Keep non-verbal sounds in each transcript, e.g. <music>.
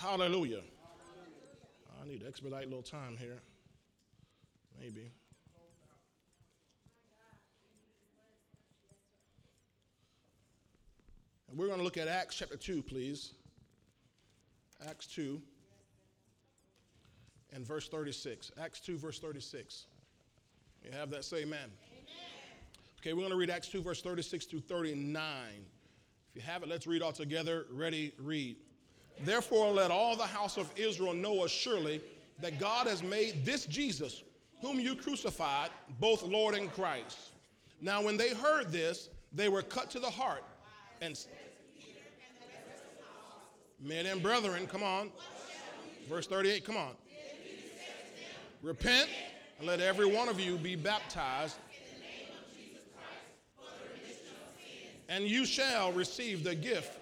Hallelujah. I need to expedite a little time here. Maybe. And we're going to look at Acts chapter 2, please. Acts 2 and verse 36. Acts 2, verse 36. You have that? Say amen. amen. Okay, we're going to read Acts 2, verse 36 through 39. If you have it, let's read all together. Ready, read. Therefore, let all the house of Israel know assuredly that God has made this Jesus, whom you crucified, both Lord and Christ. Now, when they heard this, they were cut to the heart and men and brethren, come on. Verse 38, come on. Repent and let every one of you be baptized. And you shall receive the gift.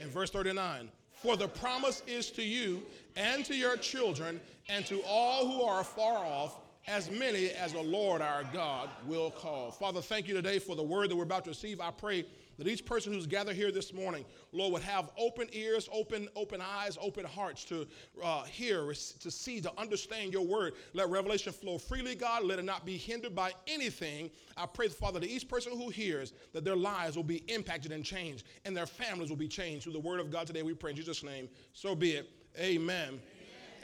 In verse 39, for the promise is to you and to your children and to all who are far off, as many as the Lord our God will call. Father, thank you today for the word that we're about to receive. I pray that each person who's gathered here this morning, Lord, would have open ears, open, open eyes, open hearts to uh, hear, to see, to understand your word. Let revelation flow freely, God. Let it not be hindered by anything. I pray, Father, that each person who hears, that their lives will be impacted and changed, and their families will be changed through the word of God today. We pray in Jesus' name. So be it. Amen, amen.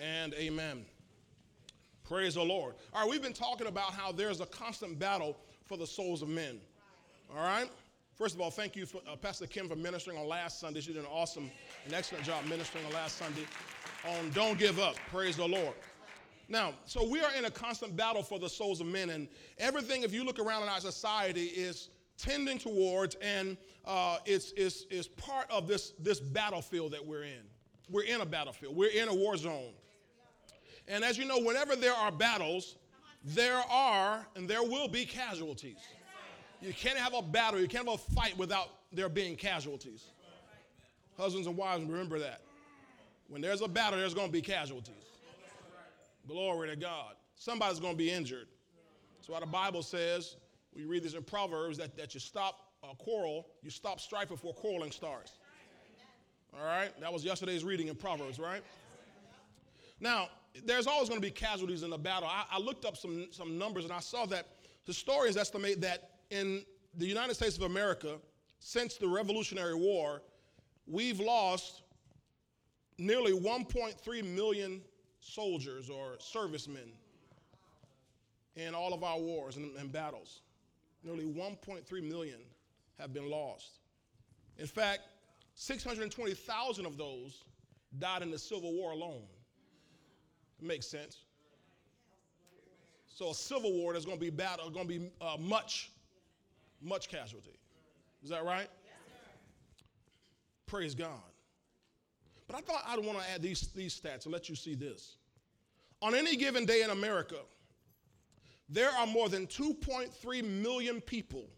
and amen. Praise the Lord. All right, we've been talking about how there's a constant battle for the souls of men. All right? First of all, thank you, for, uh, Pastor Kim, for ministering on last Sunday. She did an awesome and excellent job ministering on last Sunday on Don't Give Up. Praise the Lord. Now, so we are in a constant battle for the souls of men, and everything, if you look around in our society, is tending towards and uh, it's, it's, it's part of this, this battlefield that we're in. We're in a battlefield, we're in a war zone. And as you know, whenever there are battles, there are and there will be casualties. You can't have a battle, you can't have a fight without there being casualties. Husbands and wives, remember that. When there's a battle, there's going to be casualties. Glory to God. Somebody's going to be injured. That's why the Bible says, we read this in Proverbs, that, that you stop a quarrel, you stop strife before quarreling starts. All right? That was yesterday's reading in Proverbs, right? Now, there's always going to be casualties in the battle. I, I looked up some, some numbers and I saw that historians estimate that in the United States of America, since the Revolutionary War, we've lost nearly 1.3 million soldiers or servicemen in all of our wars and, and battles. Nearly 1.3 million have been lost. In fact, 620,000 of those died in the Civil War alone. It makes sense. So a civil war that's going to be battle, going to be uh, much much casualty. Is that right? Yes, Praise God. But I thought I'd want to add these, these stats and let you see this. On any given day in America, there are more than 2.3 million people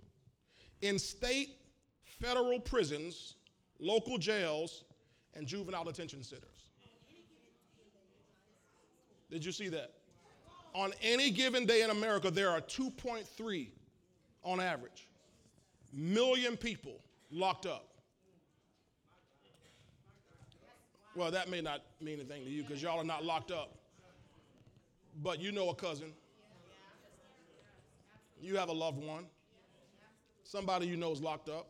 in state, federal prisons, local jails, and juvenile detention centers. Did you see that? On any given day in America, there are 2.3 on average million people locked up. Well, that may not mean anything to you because y'all are not locked up. But you know a cousin. You have a loved one. Somebody you know is locked up.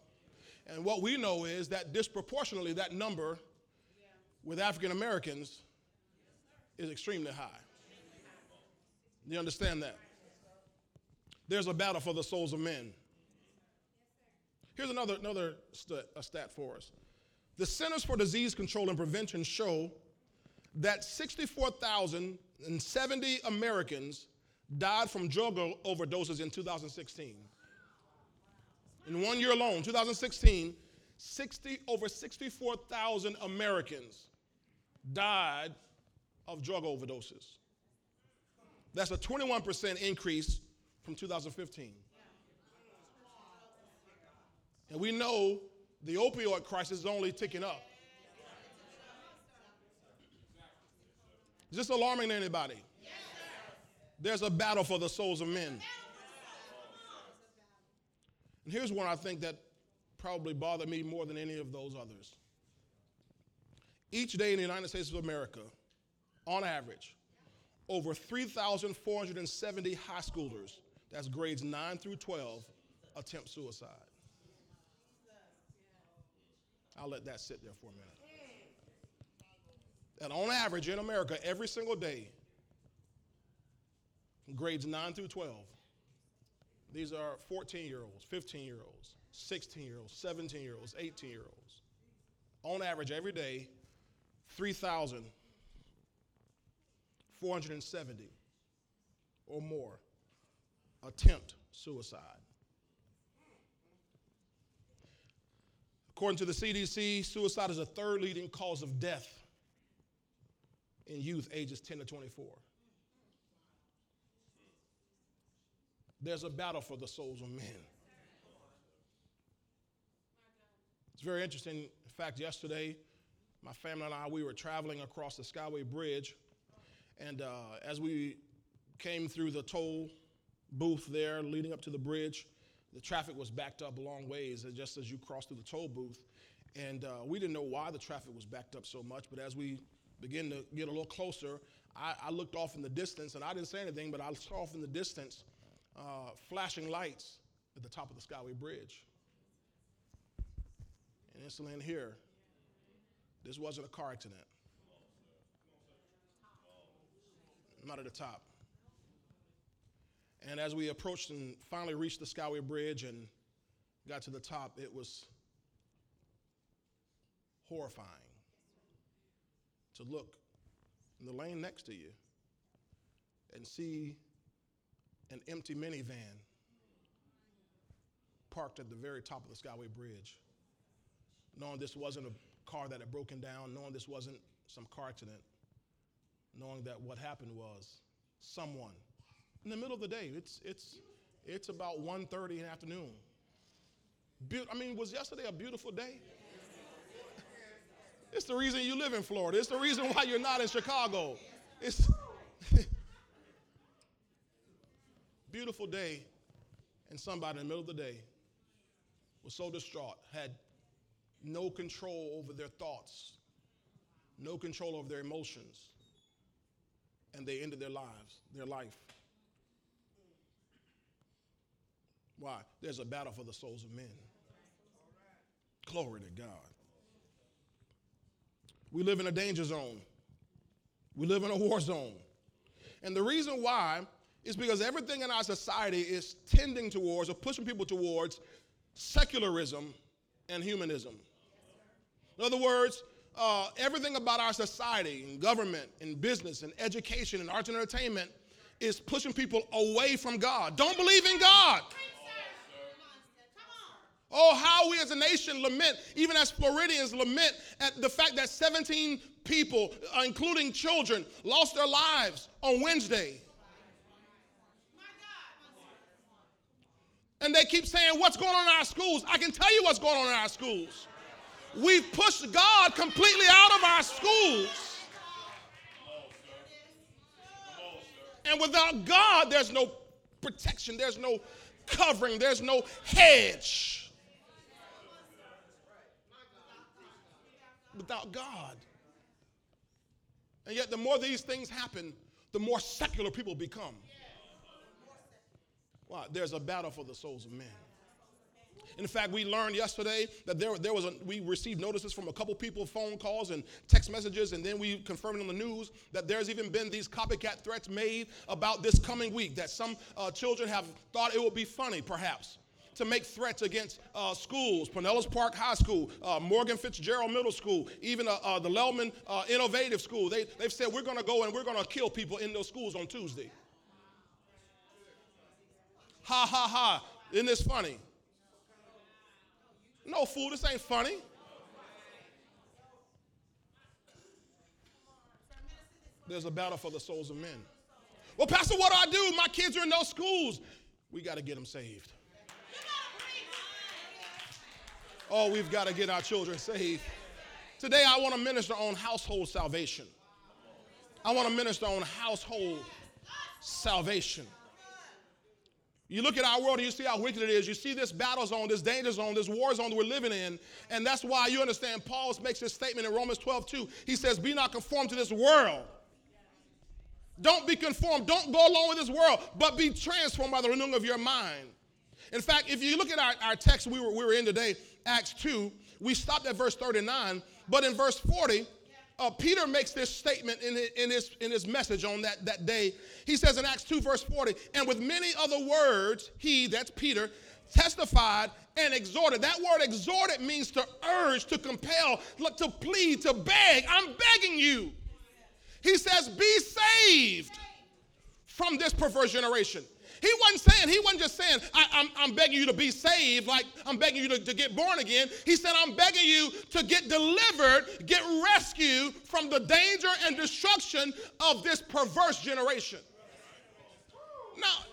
And what we know is that disproportionately, that number with African Americans is extremely high. You understand that? There's a battle for the souls of men. Here's another, another st- stat for us. The Centers for Disease Control and Prevention show that 64,070 Americans died from drug overdoses in 2016. In one year alone, 2016, 60, over 64,000 Americans died of drug overdoses. That's a 21% increase from 2015. And we know the opioid crisis is only ticking up. Is this alarming to anybody? There's a battle for the souls of men. And here's one I think that probably bothered me more than any of those others. Each day in the United States of America, on average, over 3,470 high schoolers, that's grades 9 through 12, attempt suicide. I'll let that sit there for a minute. And on average in America, every single day, grades 9 through 12, these are 14 year olds, 15 year olds, 16 year olds, 17 year olds, 18 year olds. On average, every day, 3,470 or more attempt suicide. According to the CDC, suicide is the third leading cause of death in youth ages 10 to 24. There's a battle for the souls of men. It's very interesting. In fact, yesterday, my family and I, we were traveling across the Skyway Bridge. And uh, as we came through the toll booth there leading up to the bridge, the traffic was backed up a long ways, just as you crossed through the toll booth. And uh, we didn't know why the traffic was backed up so much, but as we began to get a little closer, I, I looked off in the distance, and I didn't say anything, but I saw off in the distance uh, flashing lights at the top of the Skyway Bridge. And instantly in here, this wasn't a car accident. Not at the top. And as we approached and finally reached the Skyway Bridge and got to the top, it was horrifying to look in the lane next to you and see an empty minivan parked at the very top of the Skyway Bridge, knowing this wasn't a car that had broken down, knowing this wasn't some car accident, knowing that what happened was someone in the middle of the day. It's it's it's about 1:30 in the afternoon. Be- I mean, was yesterday a beautiful day? It's the reason you live in Florida. It's the reason why you're not in Chicago. It's <laughs> beautiful day, and somebody in the middle of the day was so distraught, had no control over their thoughts, no control over their emotions, and they ended their lives, their life. Why? There's a battle for the souls of men. Glory to God. We live in a danger zone. We live in a war zone. And the reason why is because everything in our society is tending towards or pushing people towards secularism and humanism. In other words, uh, everything about our society and government and business and education and arts and entertainment is pushing people away from God. Don't believe in God. Oh, how we as a nation lament, even as Floridians lament at the fact that 17 people, uh, including children, lost their lives on Wednesday. And they keep saying, What's going on in our schools? I can tell you what's going on in our schools. We've pushed God completely out of our schools. And without God, there's no protection, there's no covering, there's no hedge. Without God. And yet, the more these things happen, the more secular people become. Why? There's a battle for the souls of men. In fact, we learned yesterday that there, there was a, we received notices from a couple people, phone calls and text messages, and then we confirmed on the news that there's even been these copycat threats made about this coming week. That some uh, children have thought it would be funny, perhaps, to make threats against uh, schools, Pinellas Park High School, uh, Morgan Fitzgerald Middle School, even uh, uh, the Lealman uh, Innovative School. They, they've said we're going to go and we're going to kill people in those schools on Tuesday. Ha ha ha. Isn't this funny? No, fool, this ain't funny. There's a battle for the souls of men. Well, Pastor, what do I do? My kids are in those schools. We got to get them saved. Oh, we've got to get our children saved. Today, I want to minister on household salvation. I want to minister on household salvation. You look at our world and you see how wicked it is. You see this battle zone, this danger zone, this war zone that we're living in. And that's why you understand Paul makes this statement in Romans 12, 2. He says, Be not conformed to this world. Don't be conformed. Don't go along with this world, but be transformed by the renewing of your mind. In fact, if you look at our, our text we were, we were in today, Acts 2, we stopped at verse 39, but in verse 40, uh, Peter makes this statement in his, in, his, in his message on that, that day. He says in Acts 2, verse 40, and with many other words, he, that's Peter, testified and exhorted. That word exhorted means to urge, to compel, to plead, to beg. I'm begging you. He says, be saved from this perverse generation. He wasn't saying, he wasn't just saying, I, am begging you to be saved, like I'm begging you to, to get born again. He said, I'm begging you to get delivered, get rescued from the danger and destruction of this perverse generation. Now,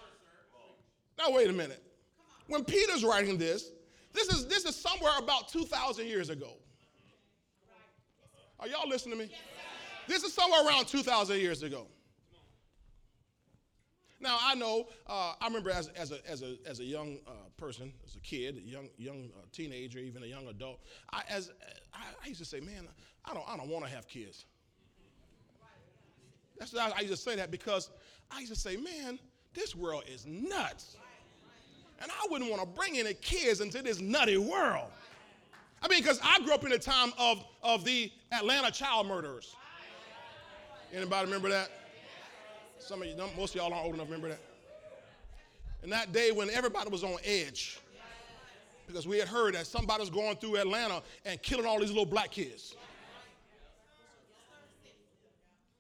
now wait a minute. When Peter's writing this, this is this is somewhere about 2,000 years ago. Are y'all listening to me? This is somewhere around 2,000 years ago. Now I know. Uh, I remember as, as, a, as, a, as a young uh, person, as a kid, a young young uh, teenager, even a young adult. I as I, I, used to say, man, I don't I don't want to have kids. That's why I used to say that because I used to say, man, this world is nuts, and I wouldn't want to bring any kids into this nutty world. I mean, because I grew up in the time of of the Atlanta child murderers. Anybody remember that? Some of you, most of y'all aren't old enough remember that. And that day when everybody was on edge, because we had heard that somebody was going through Atlanta and killing all these little black kids.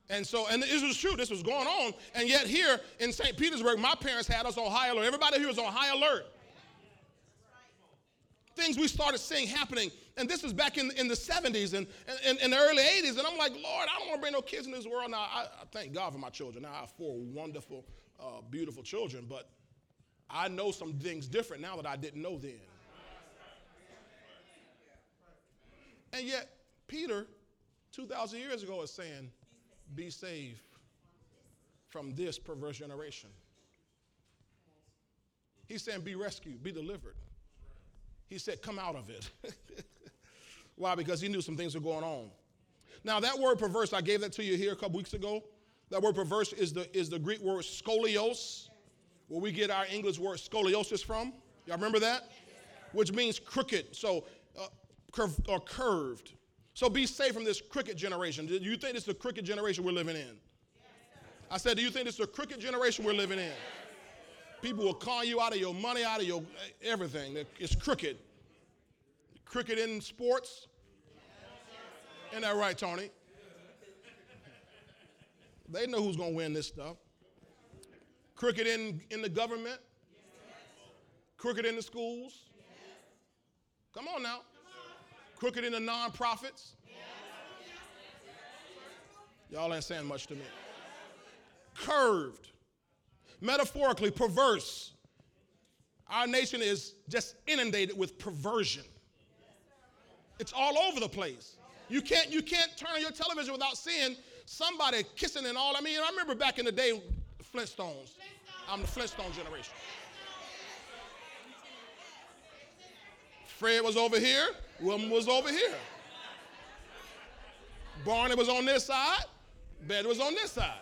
And so, and this was true, this was going on. And yet, here in St. Petersburg, my parents had us on high alert. Everybody here was on high alert. Things we started seeing happening and this was back in, in the 70s and, and, in the early 80s. And I'm like, Lord, I don't want to bring no kids in this world. Now, I, I thank God for my children. Now, I have four wonderful, uh, beautiful children, but I know some things different now that I didn't know then. And yet, Peter, 2,000 years ago, is saying, Be saved from this perverse generation. He's saying, Be rescued, be delivered. He said, Come out of it. <laughs> Why? Because he knew some things were going on. Now, that word perverse, I gave that to you here a couple weeks ago. That word perverse is the, is the Greek word scolios, where we get our English word scoliosis from. Y'all remember that? Which means crooked, so uh, curv- or curved. So be safe from this crooked generation. Do you think is the crooked generation we're living in? I said, do you think is the crooked generation we're living in? People will call you out of your money, out of your eh, everything. It's crooked. Crooked in sports. Isn't that right, Tony? They know who's going to win this stuff. Crooked in, in the government. Crooked in the schools. Come on now. Crooked in the nonprofits. Y'all ain't saying much to me. Curved. Metaphorically, perverse. Our nation is just inundated with perversion. It's all over the place. You can't, you can't turn on your television without seeing somebody kissing and all. I mean, I remember back in the day, Flintstones. I'm the Flintstone generation. Fred was over here, Wilma was over here. Barney was on this side, Betty was on this side.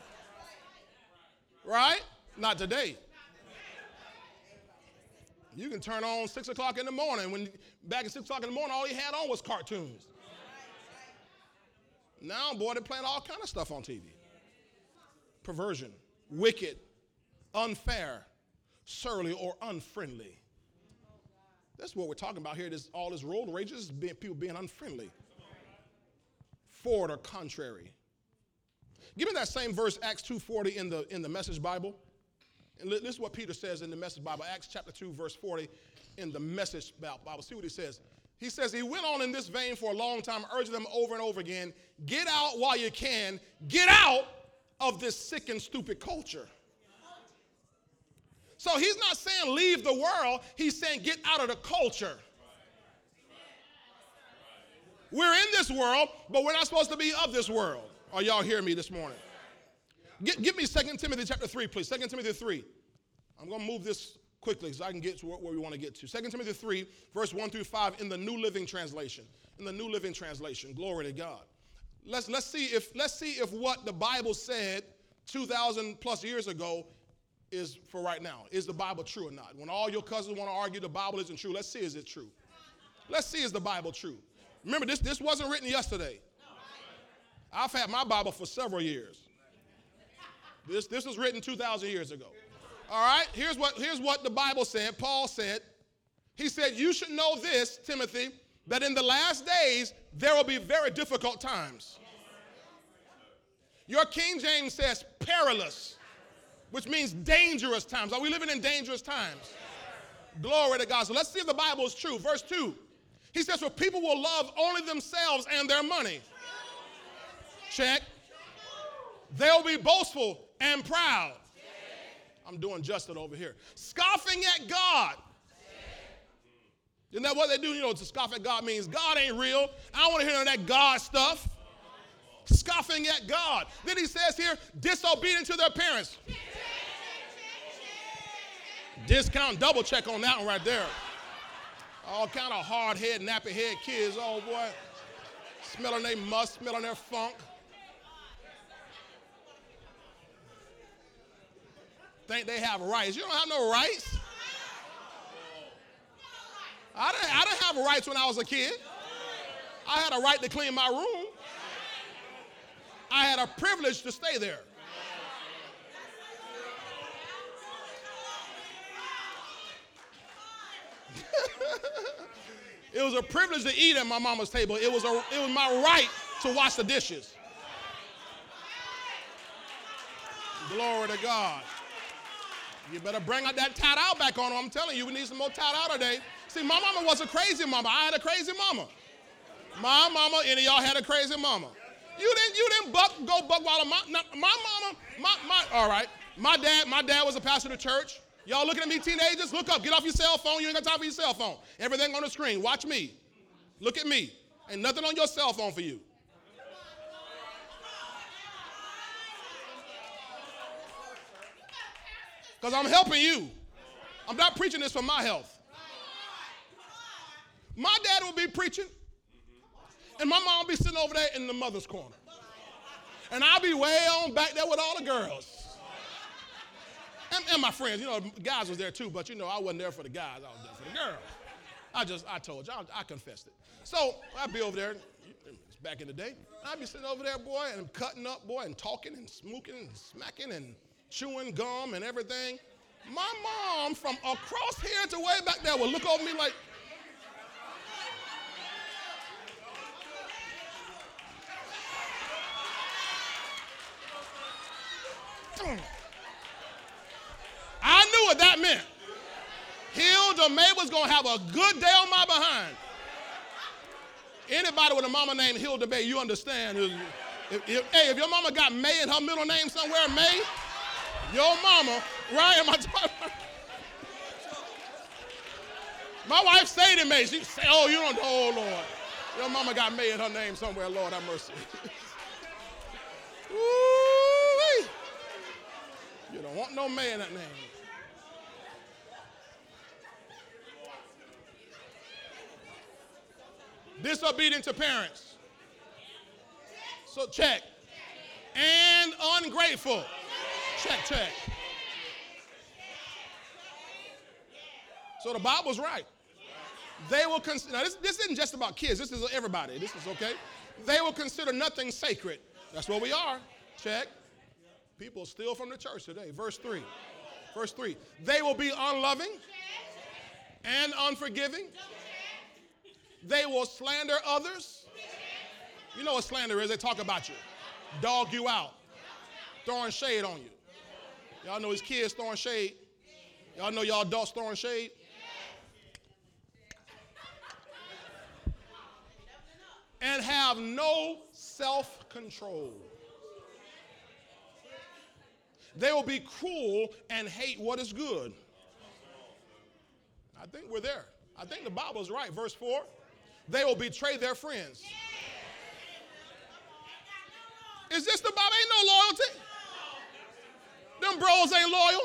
Right? Not today. You can turn on six o'clock in the morning. When back at six o'clock in the morning, all he had on was cartoons. Now, boy, they're playing all kind of stuff on TV. Perversion, wicked, unfair, surly, or unfriendly. That's what we're talking about here. This, all this road rage is being, people being unfriendly, forward or contrary. Give me that same verse, Acts 2.40 in the, in the Message Bible. And this is what Peter says in the Message Bible, Acts chapter 2, verse 40, in the Message Bible. See what he says. He says, He went on in this vein for a long time, urging them over and over again get out while you can, get out of this sick and stupid culture. So he's not saying leave the world, he's saying get out of the culture. We're in this world, but we're not supposed to be of this world. Are y'all hearing me this morning? Get, give me 2 Timothy chapter 3, please. 2 Timothy 3. I'm going to move this quickly so I can get to where we want to get to. 2 Timothy 3, verse 1 through 5 in the New Living Translation. In the New Living Translation. Glory to God. Let's, let's, see if, let's see if what the Bible said 2,000 plus years ago is for right now. Is the Bible true or not? When all your cousins want to argue the Bible isn't true, let's see is it true. Let's see is the Bible true. Remember, this, this wasn't written yesterday. I've had my Bible for several years. This, this was written 2,000 years ago. All right, here's what, here's what the Bible said. Paul said, he said, You should know this, Timothy, that in the last days there will be very difficult times. Your King James says perilous, which means dangerous times. Are we living in dangerous times? Glory to God. So let's see if the Bible is true. Verse 2. He says, For people will love only themselves and their money. Check. They'll be boastful and proud. I'm doing Justin over here. Scoffing at God. Isn't that what they do? You know, to scoff at God means God ain't real. I don't want to hear none of that God stuff. Scoffing at God. Then he says here, disobedient to their parents. Discount double check on that one right there. All kind of hard head, nappy head kids, oh boy. Smelling their must, smelling their funk. Think they have rights. You don't have no rights. I didn't, I didn't have rights when I was a kid. I had a right to clean my room. I had a privilege to stay there. <laughs> it was a privilege to eat at my mama's table. It was, a, it was my right to wash the dishes. Glory to God. You better bring out that tat out back on. I'm telling you, we need some more tat out today. See, my mama was a crazy mama. I had a crazy mama. My mama, any of y'all had a crazy mama. You didn't, you didn't buck, go buck while my, my mama, my, my, all right. My dad, my dad was a pastor of the church. Y'all looking at me, teenagers? Look up. Get off your cell phone. You ain't got time for your cell phone. Everything on the screen. Watch me. Look at me. Ain't nothing on your cell phone for you. Because I'm helping you. I'm not preaching this for my health. My dad will be preaching, and my mom will be sitting over there in the mother's corner. And I'll be way on back there with all the girls. And, and my friends, you know, guys was there too, but you know, I wasn't there for the guys, I was there for the girls. I just, I told you, I, I confessed it. So I'd be over there, back in the day, I'd be sitting over there, boy, and cutting up, boy, and talking and smoking and smacking and chewing gum and everything. My mom from across here to way back there would look over me like, I knew what that meant. Hilda May was going to have a good day on my behind. Anybody with a mama named Hilda May, you understand. If, if, hey, if your mama got May in her middle name somewhere, May, your mama, right? Am I talking? My wife stayed in May. She said, Oh, you don't know, oh, Lord. Your mama got May in her name somewhere, Lord have mercy. <laughs> Ooh, you don't want no May in that name. Disobedient to parents. So check. And ungrateful. Check, check. So the Bible's right. They will consider, now this, this isn't just about kids, this is everybody. This is okay. They will consider nothing sacred. That's what we are. Check. People steal from the church today. Verse 3. Verse 3. They will be unloving and unforgiving. They will slander others. You know what slander is? They talk about you, dog you out, throwing shade on you. Y'all know his kids throwing shade. Y'all know y'all adults throwing shade. And have no self control. They will be cruel and hate what is good. I think we're there. I think the Bible's right. Verse 4 they will betray their friends. Is this the Bible? Ain't no loyalty. Them bros ain't loyal.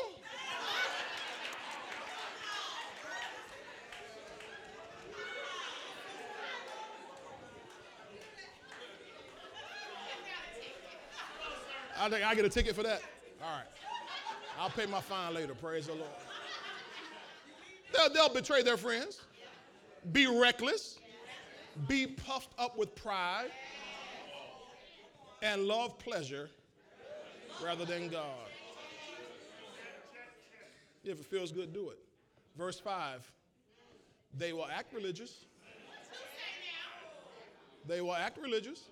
I think I get a ticket for that. All right. I'll pay my fine later. Praise the Lord. They'll, they'll betray their friends, be reckless, be puffed up with pride, and love pleasure rather than God. If it feels good, do it. Verse 5 they will act religious. They will act religious,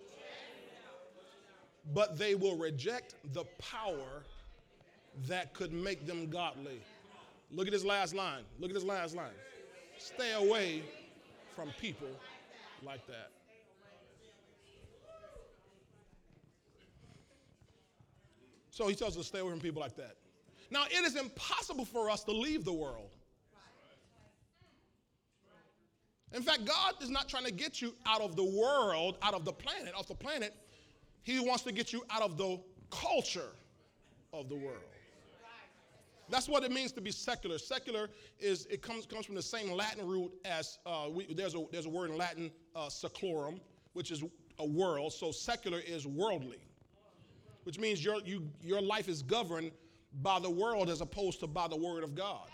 but they will reject the power that could make them godly. Look at this last line. Look at this last line. Stay away from people like that. So he tells us to stay away from people like that. Now, it is impossible for us to leave the world. In fact, God is not trying to get you out of the world, out of the planet, off the planet. He wants to get you out of the culture of the world. That's what it means to be secular. Secular is it comes comes from the same Latin root as uh, we, there's a there's a word in Latin uh, seclorum, which is a world. So secular is worldly, which means your you your life is governed by the world as opposed to by the word of God.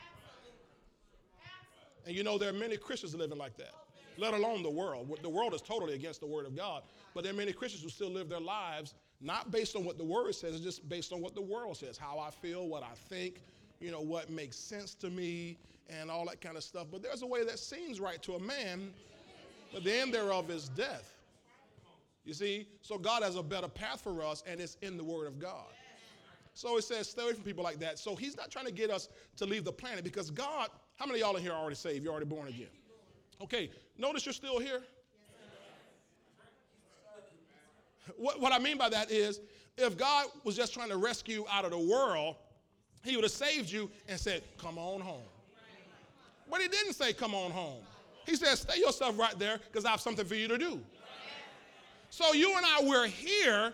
And you know there are many Christians living like that, let alone the world. The world is totally against the word of God, but there are many Christians who still live their lives not based on what the word says, just based on what the world says, how I feel, what I think, you know, what makes sense to me and all that kind of stuff. But there's a way that seems right to a man, but the end thereof is death. You see? So God has a better path for us, and it's in the Word of God. So it says, stay away from people like that. So he's not trying to get us to leave the planet because God, how many of y'all in here are already saved? You're already born again. Okay, notice you're still here. What, what I mean by that is, if God was just trying to rescue out of the world, he would have saved you and said, Come on home. But he didn't say, Come on home. He said, Stay yourself right there because I have something for you to do. So you and I, we're here,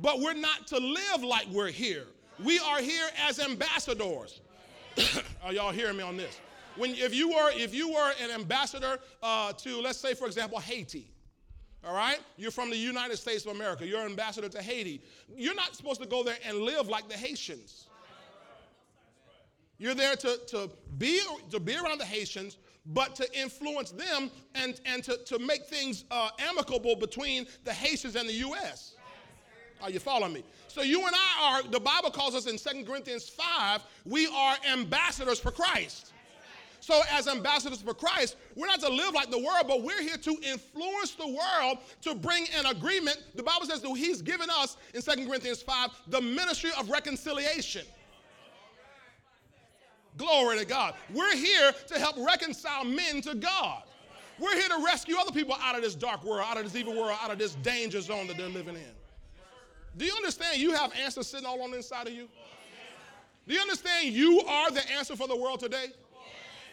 but we're not to live like we're here. We are here as ambassadors. <coughs> are y'all hearing me on this? When, if, you were, if you were an ambassador uh, to, let's say, for example, Haiti, all right? You're from the United States of America. You're an ambassador to Haiti. You're not supposed to go there and live like the Haitians. You're there to, to, be, to be around the Haitians, but to influence them and, and to, to make things uh, amicable between the Haitians and the U.S. Are you following me? So you and I are, the Bible calls us in 2 Corinthians 5, we are ambassadors for Christ. So, as ambassadors for Christ, we're not to live like the world, but we're here to influence the world to bring an agreement. The Bible says that He's given us in 2 Corinthians 5 the ministry of reconciliation. Glory to God. We're here to help reconcile men to God. We're here to rescue other people out of this dark world, out of this evil world, out of this danger zone that they're living in. Do you understand you have answers sitting all on the inside of you? Do you understand you are the answer for the world today?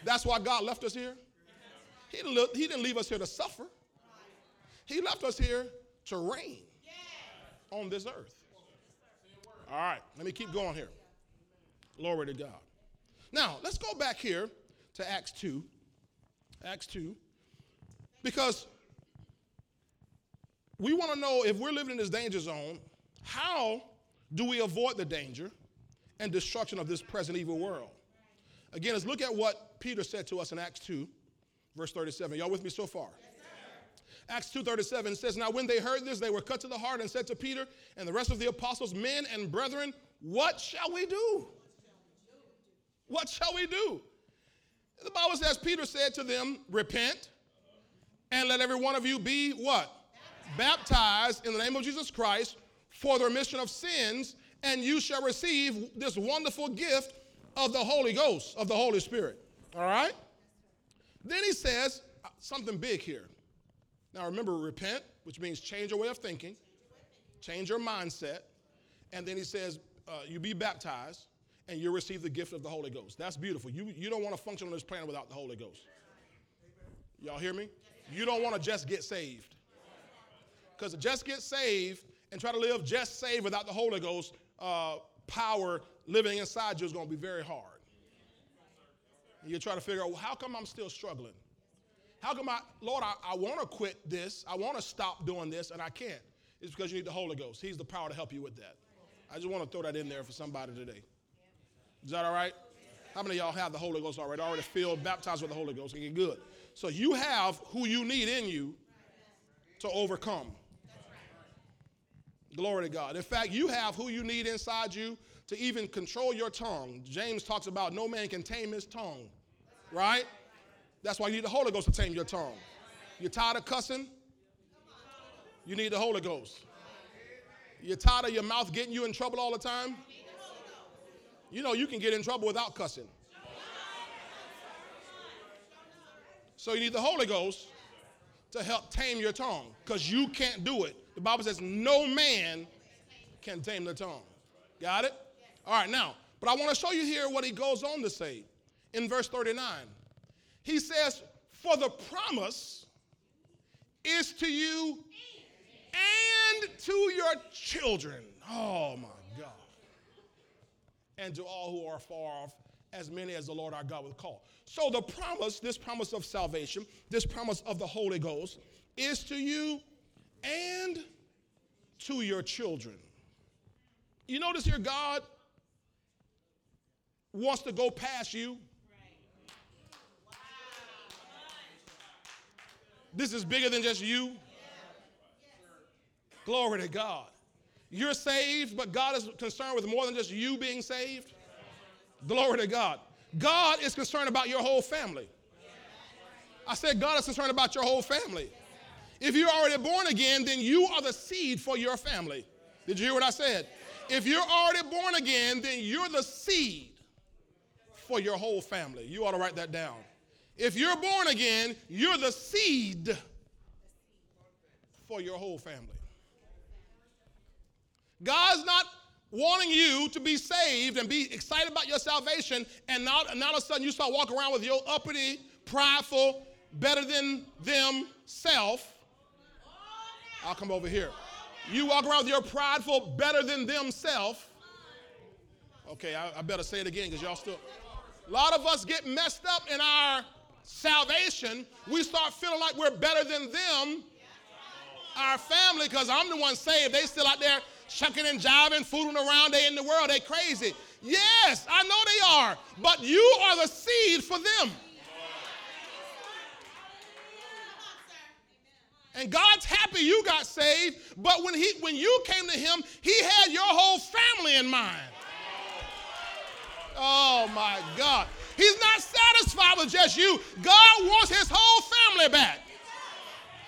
That's why God left us here. He didn't, leave us here to suffer, He left us here to reign on this earth. All right, let me keep going here. Glory to God. Now, let's go back here to Acts 2. Acts 2. Because we want to know if we're living in this danger zone, how do we avoid the danger and destruction of this present evil world? Again, let's look at what Peter said to us in Acts 2, verse 37. Y'all with me so far? Acts 2:37 says, Now when they heard this, they were cut to the heart and said to Peter and the rest of the apostles, Men and brethren, what shall we do? What shall we do? The Bible says, Peter said to them, Repent and let every one of you be what? Baptized in the name of Jesus Christ for the remission of sins, and you shall receive this wonderful gift of the Holy Ghost, of the Holy Spirit. All right? Then he says uh, something big here. Now remember, repent, which means change your way of thinking, change your mindset. And then he says, uh, you be baptized and you receive the gift of the Holy Ghost. That's beautiful. You, you don't want to function on this planet without the Holy Ghost. Y'all hear me? You don't want to just get saved. Because just get saved and try to live just saved without the Holy Ghost uh, power living inside you is going to be very hard. And you try to figure out, well, how come I'm still struggling? How come I, Lord, I, I want to quit this, I want to stop doing this, and I can't? It's because you need the Holy Ghost. He's the power to help you with that. I just want to throw that in there for somebody today. Is that all right? How many of y'all have the Holy Ghost already? Already filled, baptized with the Holy Ghost? Okay, good. So you have who you need in you to overcome. Glory to God. In fact, you have who you need inside you to even control your tongue. James talks about no man can tame his tongue, right? That's why you need the Holy Ghost to tame your tongue. You're tired of cussing? You need the Holy Ghost. You're tired of your mouth getting you in trouble all the time? You know you can get in trouble without cussing. So you need the Holy Ghost to help tame your tongue because you can't do it. The Bible says no man can tame the tongue. Got it? All right, now, but I want to show you here what he goes on to say in verse 39. He says, For the promise is to you and to your children. Oh my God. And to all who are far off, as many as the Lord our God will call. So the promise, this promise of salvation, this promise of the Holy Ghost, is to you and to your children. You notice here, God wants to go past you. This is bigger than just you. Glory to God. You're saved, but God is concerned with more than just you being saved. Glory to God. God is concerned about your whole family. I said, God is concerned about your whole family. If you're already born again, then you are the seed for your family. Did you hear what I said? If you're already born again, then you're the seed for your whole family. You ought to write that down. If you're born again, you're the seed for your whole family. God's not wanting you to be saved and be excited about your salvation, and now, and all of a sudden you start walking around with your uppity, prideful, better than them self. I'll come over here. You walk around with your prideful, better than them self. Okay, I, I better say it again because y'all still. A lot of us get messed up in our salvation. We start feeling like we're better than them, our family, because I'm the one saved. They still out there shucking and jiving, fooling around. They in the world. They crazy. Yes, I know they are. But you are the seed for them. And God's happy you got saved, but when he when you came to him, he had your whole family in mind. Oh my God. He's not satisfied with just you. God wants his whole family back.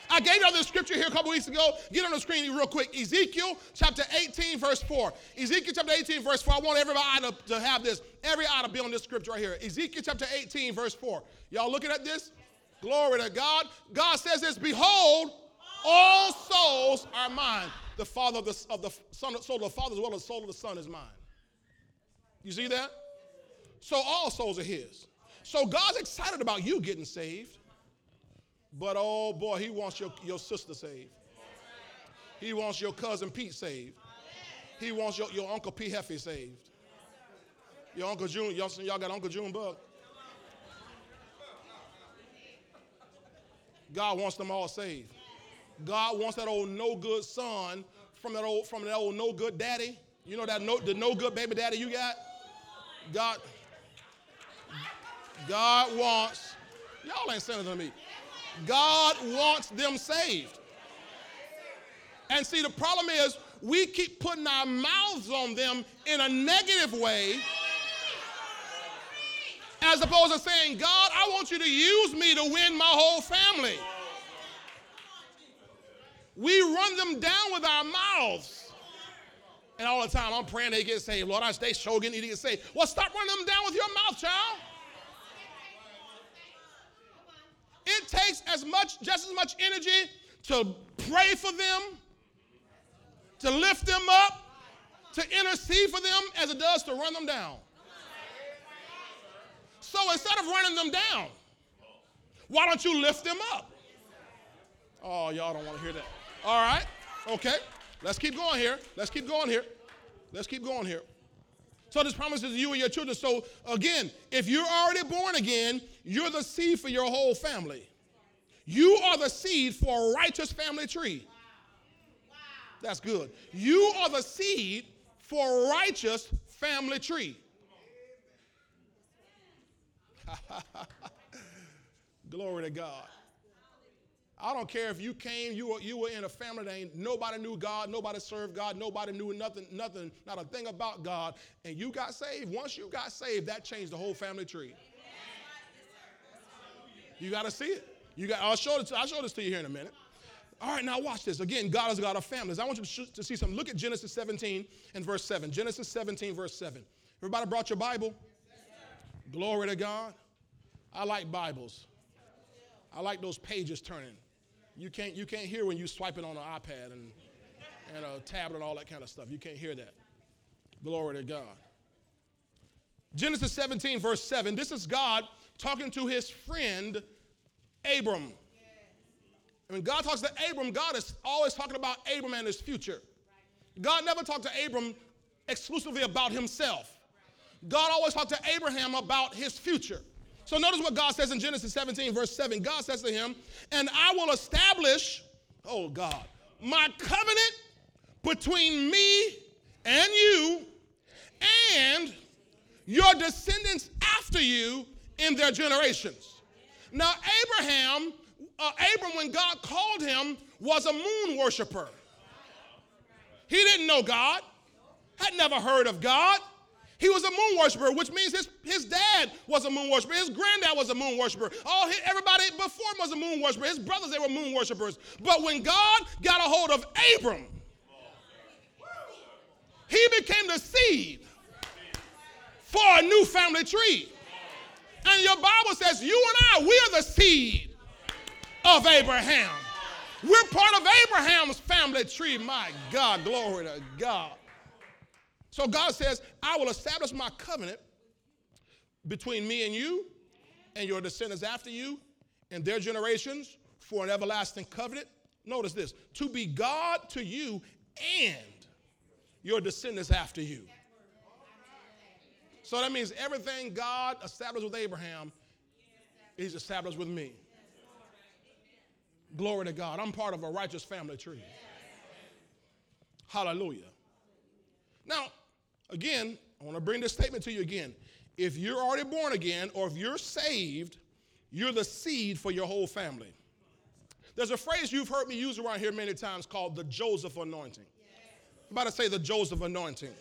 I gave you this scripture here a couple weeks ago. Get on the screen real quick. Ezekiel chapter 18, verse 4. Ezekiel chapter 18, verse 4. I want everybody to, to have this. Every eye to be on this scripture right here. Ezekiel chapter 18, verse 4. Y'all looking at this? Glory to God. God says this Behold, all souls are mine. The father of the, of the son, soul of the father as well as the soul of the son is mine. You see that? So all souls are his. So God's excited about you getting saved. But oh boy, he wants your, your sister saved. He wants your cousin Pete saved. He wants your, your Uncle P. Heffy saved. Your Uncle June, y'all, y'all got Uncle June Bug. God wants them all saved. God wants that old no good son from that old from that old no good daddy. You know that no the no good baby daddy you got? God God wants y'all ain't saying to me. God wants them saved. And see, the problem is we keep putting our mouths on them in a negative way as opposed to saying, God, I want you to use me to win my whole family. We run them down with our mouths. And all the time, I'm praying they get saved. Lord, I stay sure need to get saved. Well, stop running them down with your mouth, child. It takes as much, just as much energy to pray for them, to lift them up, to intercede for them as it does to run them down. So instead of running them down, why don't you lift them up? Oh, y'all don't want to hear that. All right, okay. Let's keep going here. Let's keep going here. Let's keep going here. So this promises you and your children. So again, if you're already born again, you're the seed for your whole family. You are the seed for a righteous family tree. That's good. You are the seed for a righteous family tree. <laughs> Glory to God. I don't care if you came, you were, you were in a family that ain't, nobody knew God, nobody served God, nobody knew nothing, nothing, not a thing about God, and you got saved. Once you got saved, that changed the whole family tree. You got to see it. You got. I'll show. To, I'll show this to you here in a minute. All right, now watch this. Again, God is a God of families. I want you to, sh- to see something. Look at Genesis 17 and verse 7. Genesis 17, verse 7. Everybody brought your Bible? Glory to God. I like Bibles. I like those pages turning. You can't, you can't hear when you swiping on an iPad and, and a tablet and all that kind of stuff. You can't hear that. Glory to God. Genesis 17, verse 7. This is God talking to his friend Abram. When God talks to Abram, God is always talking about Abram and his future. God never talked to Abram exclusively about himself. God always talked to Abraham about his future. So notice what God says in Genesis 17, verse 7. God says to him, And I will establish, oh God, my covenant between me and you and your descendants after you in their generations. Now, Abraham, uh, Abram, when God called him, was a moon worshiper. He didn't know God, had never heard of God. He was a moon worshiper, which means his, his dad was a moon worshiper. His granddad was a moon worshiper. All his, everybody before him was a moon worshiper. His brothers, they were moon worshipers. But when God got a hold of Abram, he became the seed for a new family tree. And your Bible says, You and I, we are the seed of Abraham. We're part of Abraham's family tree. My God, glory to God. So God says, I will establish my covenant between me and you and your descendants after you and their generations for an everlasting covenant. Notice this to be God to you and your descendants after you. So that means everything God established with Abraham, He's established with me. Glory to God. I'm part of a righteous family tree. Hallelujah. Now, Again, I want to bring this statement to you again. If you're already born again or if you're saved, you're the seed for your whole family. There's a phrase you've heard me use around here many times called the Joseph anointing. I'm about to say the Joseph anointing.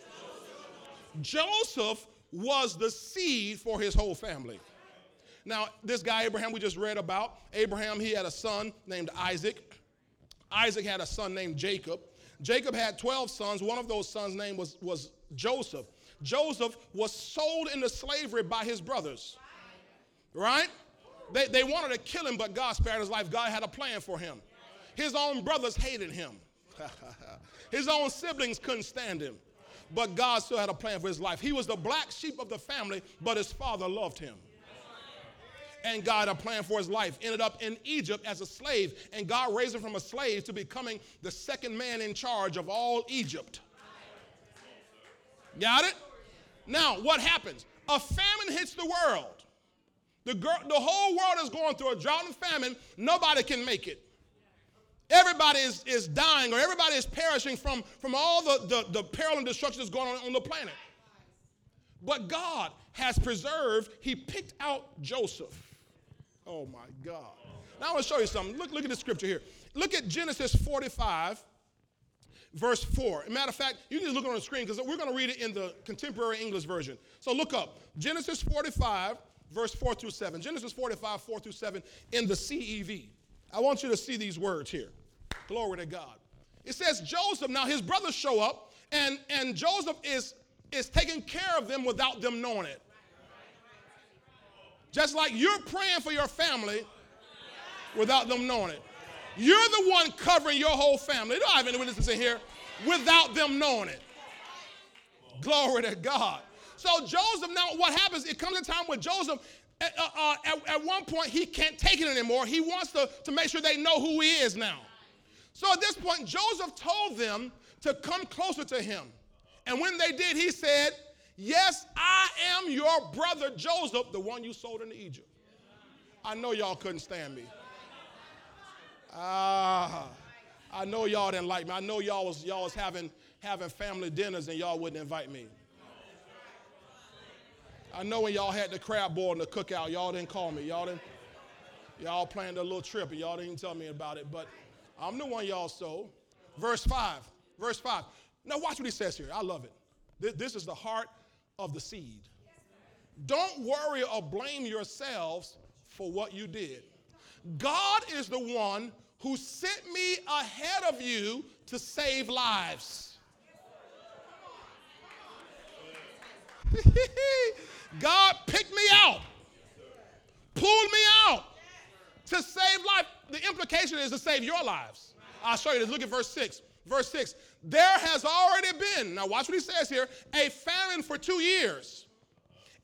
Joseph. Was the seed for his whole family. Now, this guy Abraham we just read about, Abraham, he had a son named Isaac. Isaac had a son named Jacob. Jacob had 12 sons. One of those sons' name was, was Joseph. Joseph was sold into slavery by his brothers. Right? They, they wanted to kill him, but God spared his life. God had a plan for him. His own brothers hated him. <laughs> his own siblings couldn't stand him. But God still had a plan for his life. He was the black sheep of the family, but his father loved him and God a plan for his life. Ended up in Egypt as a slave, and God raised him from a slave to becoming the second man in charge of all Egypt. Got it? Now, what happens? A famine hits the world. The, girl, the whole world is going through a drought and famine. Nobody can make it. Everybody is, is dying or everybody is perishing from, from all the, the, the peril and destruction that's going on on the planet. But God has preserved, He picked out Joseph. Oh my God. Now I want to show you something. Look, look at the scripture here. Look at Genesis 45, verse 4. As a matter of fact, you can just look on the screen because we're going to read it in the contemporary English version. So look up Genesis 45, verse 4 through 7. Genesis 45, 4 through 7 in the CEV. I want you to see these words here. Glory to God. It says Joseph, now his brothers show up, and, and Joseph is, is taking care of them without them knowing it. Just like you're praying for your family without them knowing it. You're the one covering your whole family. Don't have any witnesses in here without them knowing it. Glory to God. So Joseph, now what happens, it comes a time when Joseph, uh, uh, at, at, one point, he can't take it anymore. He wants to, to make sure they know who he is now. So at this point, Joseph told them to come closer to him. And when they did, he said, Yes, I am your brother Joseph, the one you sold into Egypt. I know y'all couldn't stand me. Ah, I know y'all didn't like me. I know y'all was y'all was having having family dinners and y'all wouldn't invite me. I know when y'all had the crab boil and the cookout, y'all didn't call me. Y'all didn't. Y'all planned a little trip and y'all didn't tell me about it. But I'm the one y'all sold. Verse five. Verse five. Now watch what he says here. I love it. This is the heart of the seed. Don't worry or blame yourselves for what you did. God is the one who sent me ahead of you to save lives. <laughs> God picked me out, pulled me out to save life. The implication is to save your lives. I'll show you this. Look at verse 6. Verse 6. There has already been, now watch what he says here, a famine for two years.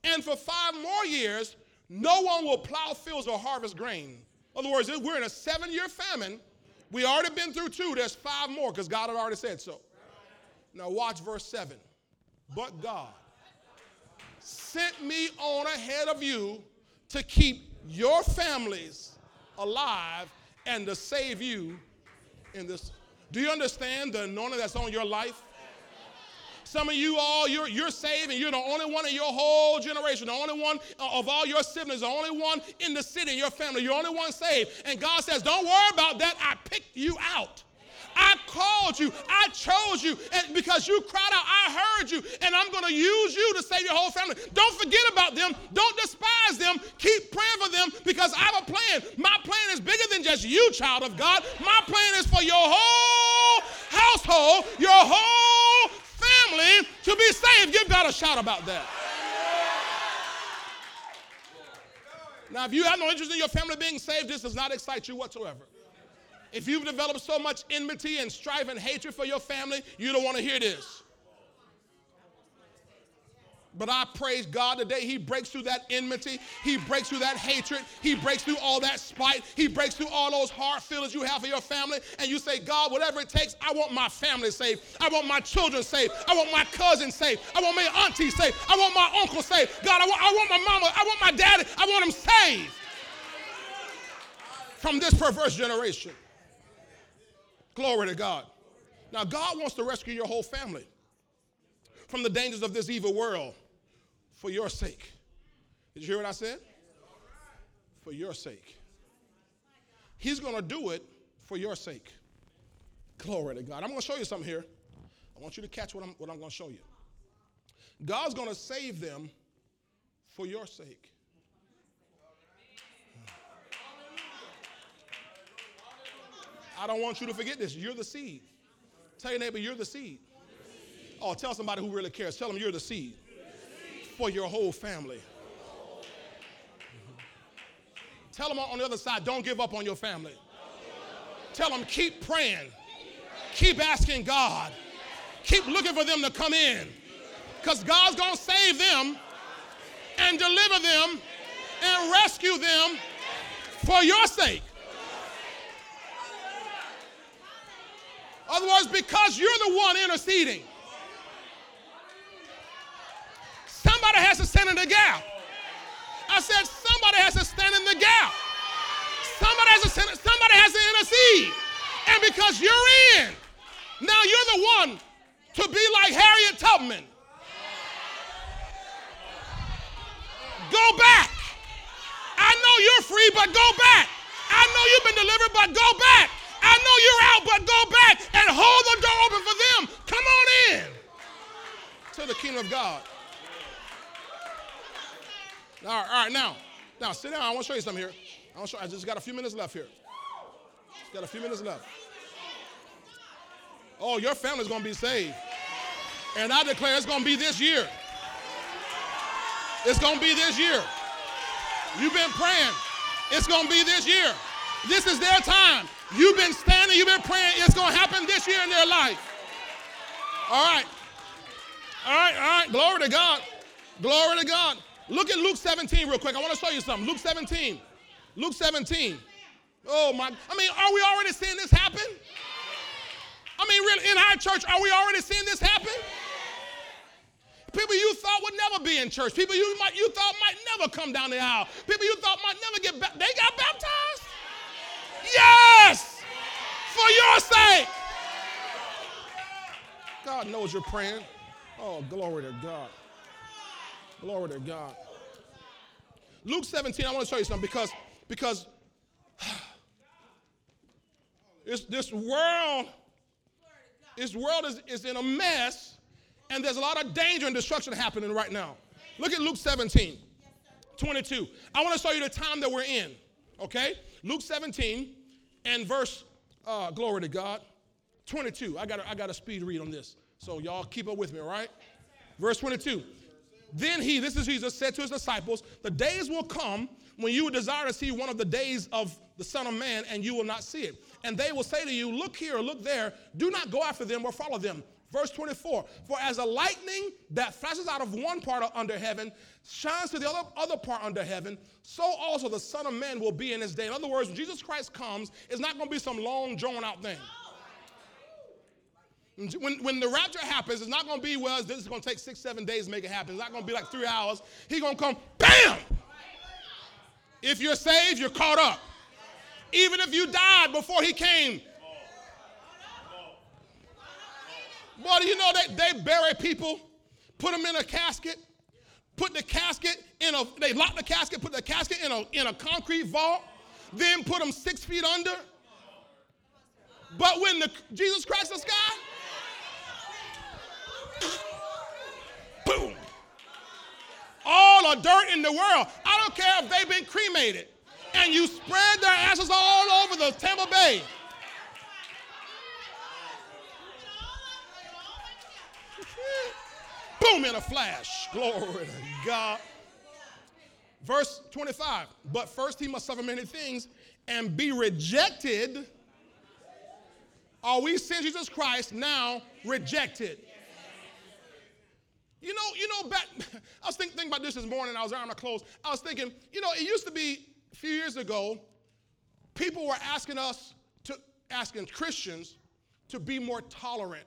And for five more years, no one will plow fields or harvest grain. In other words, we're in a seven year famine. We already been through two. There's five more because God had already said so. Now, watch verse 7. But God sent me on ahead of you to keep your families alive and to save you in this. Do you understand the anointing that's on your life? Some of you all, you're, you're saved and you're the only one in your whole generation, the only one uh, of all your siblings, the only one in the city, your family, you're the only one saved. And God says, don't worry about that. I picked you out. I called you. I chose you. And because you cried out, I heard you. And I'm going to use you to save your whole family. Don't forget about them. Don't despise them. Keep praying for them because I have a plan. My plan is bigger than just you, child of God. My plan is for your whole household, your whole family to be saved. Give God a shout about that. Now, if you have no interest in your family being saved, this does not excite you whatsoever. If you've developed so much enmity and strife and hatred for your family, you don't want to hear this. But I praise God today. He breaks through that enmity. He breaks through that hatred. He breaks through all that spite. He breaks through all those hard feelings you have for your family. And you say, God, whatever it takes, I want my family saved. I want my children saved. I want my cousin saved. I want my auntie saved. I want my uncle saved. God, I want, I want my mama. I want my daddy. I want them saved from this perverse generation. Glory to God. Now, God wants to rescue your whole family from the dangers of this evil world for your sake. Did you hear what I said? For your sake. He's going to do it for your sake. Glory to God. I'm going to show you something here. I want you to catch what I'm, what I'm going to show you. God's going to save them for your sake. I don't want you to forget this. You're the seed. Tell your neighbor, you're the seed. Oh, tell somebody who really cares. Tell them you're the seed for your whole family. Tell them on the other side, don't give up on your family. Tell them, keep praying. Keep asking God. Keep looking for them to come in. Because God's going to save them and deliver them and rescue them for your sake. Other words, because you're the one interceding. Somebody has to stand in the gap. I said, somebody has to stand in the gap. Somebody has to stand, somebody has to intercede. And because you're in, now you're the one to be like Harriet Tubman. Go back. I know you're free, but go back. I know you've been delivered, but go back. I know you're out, but go back and hold the door open for them. Come on in to the kingdom of God. All right, all right, now, now sit down. I want to show you something here. I, want to show, I just got a few minutes left here. Just got a few minutes left. Oh, your family's to be saved. And I declare it's to be this year. It's to be this year. You've been praying. It's to be this year. This is their time. You've been standing, you've been praying. It's going to happen this year in their life. All right. All right, all right. Glory to God. Glory to God. Look at Luke 17 real quick. I want to show you something. Luke 17. Luke 17. Oh my, I mean, are we already seeing this happen? I mean, really, in our church, are we already seeing this happen? People you thought would never be in church. People you might you thought might never come down the aisle. People you thought might never get back. They got baptized. Yes! For your sake. God knows you're praying. Oh, glory to God. Glory to God. Luke 17, I want to show you something because, because <sighs> this, this world, this world is, is in a mess, and there's a lot of danger and destruction happening right now. Look at Luke 17, 22. I want to show you the time that we're in. Okay? Luke 17 and verse, uh, glory to God, 22. I got I got a speed read on this. So y'all keep up with me, all right? Verse 22. Then he, this is Jesus, said to his disciples, The days will come when you will desire to see one of the days of the Son of Man, and you will not see it. And they will say to you, Look here, look there. Do not go after them or follow them. Verse 24 For as a lightning that flashes out of one part under heaven shines to the other, other part under heaven, so also the Son of Man will be in his day. In other words, when Jesus Christ comes, it's not going to be some long, drawn out thing. When, when the rapture happens, it's not going to be, well, this is going to take six, seven days to make it happen. It's not going to be like three hours. He's going to come, bam! If you're saved, you're caught up. Even if you died before he came. Boy, do you know that they bury people, put them in a casket, put the casket in a, they lock the casket, put the casket in a, in a concrete vault, then put them six feet under. But when the Jesus Christ the sky, boom. All the dirt in the world. I don't care if they've been cremated. And you spread their ashes all over the Tampa Bay. Boom in a flash. Glory to God. Verse 25. But first he must suffer many things and be rejected. Are we sin Jesus Christ now rejected? You know, you know, back, <laughs> I was thinking, thinking about this this morning. I was ironing my clothes. I was thinking, you know, it used to be a few years ago, people were asking us to, asking Christians to be more tolerant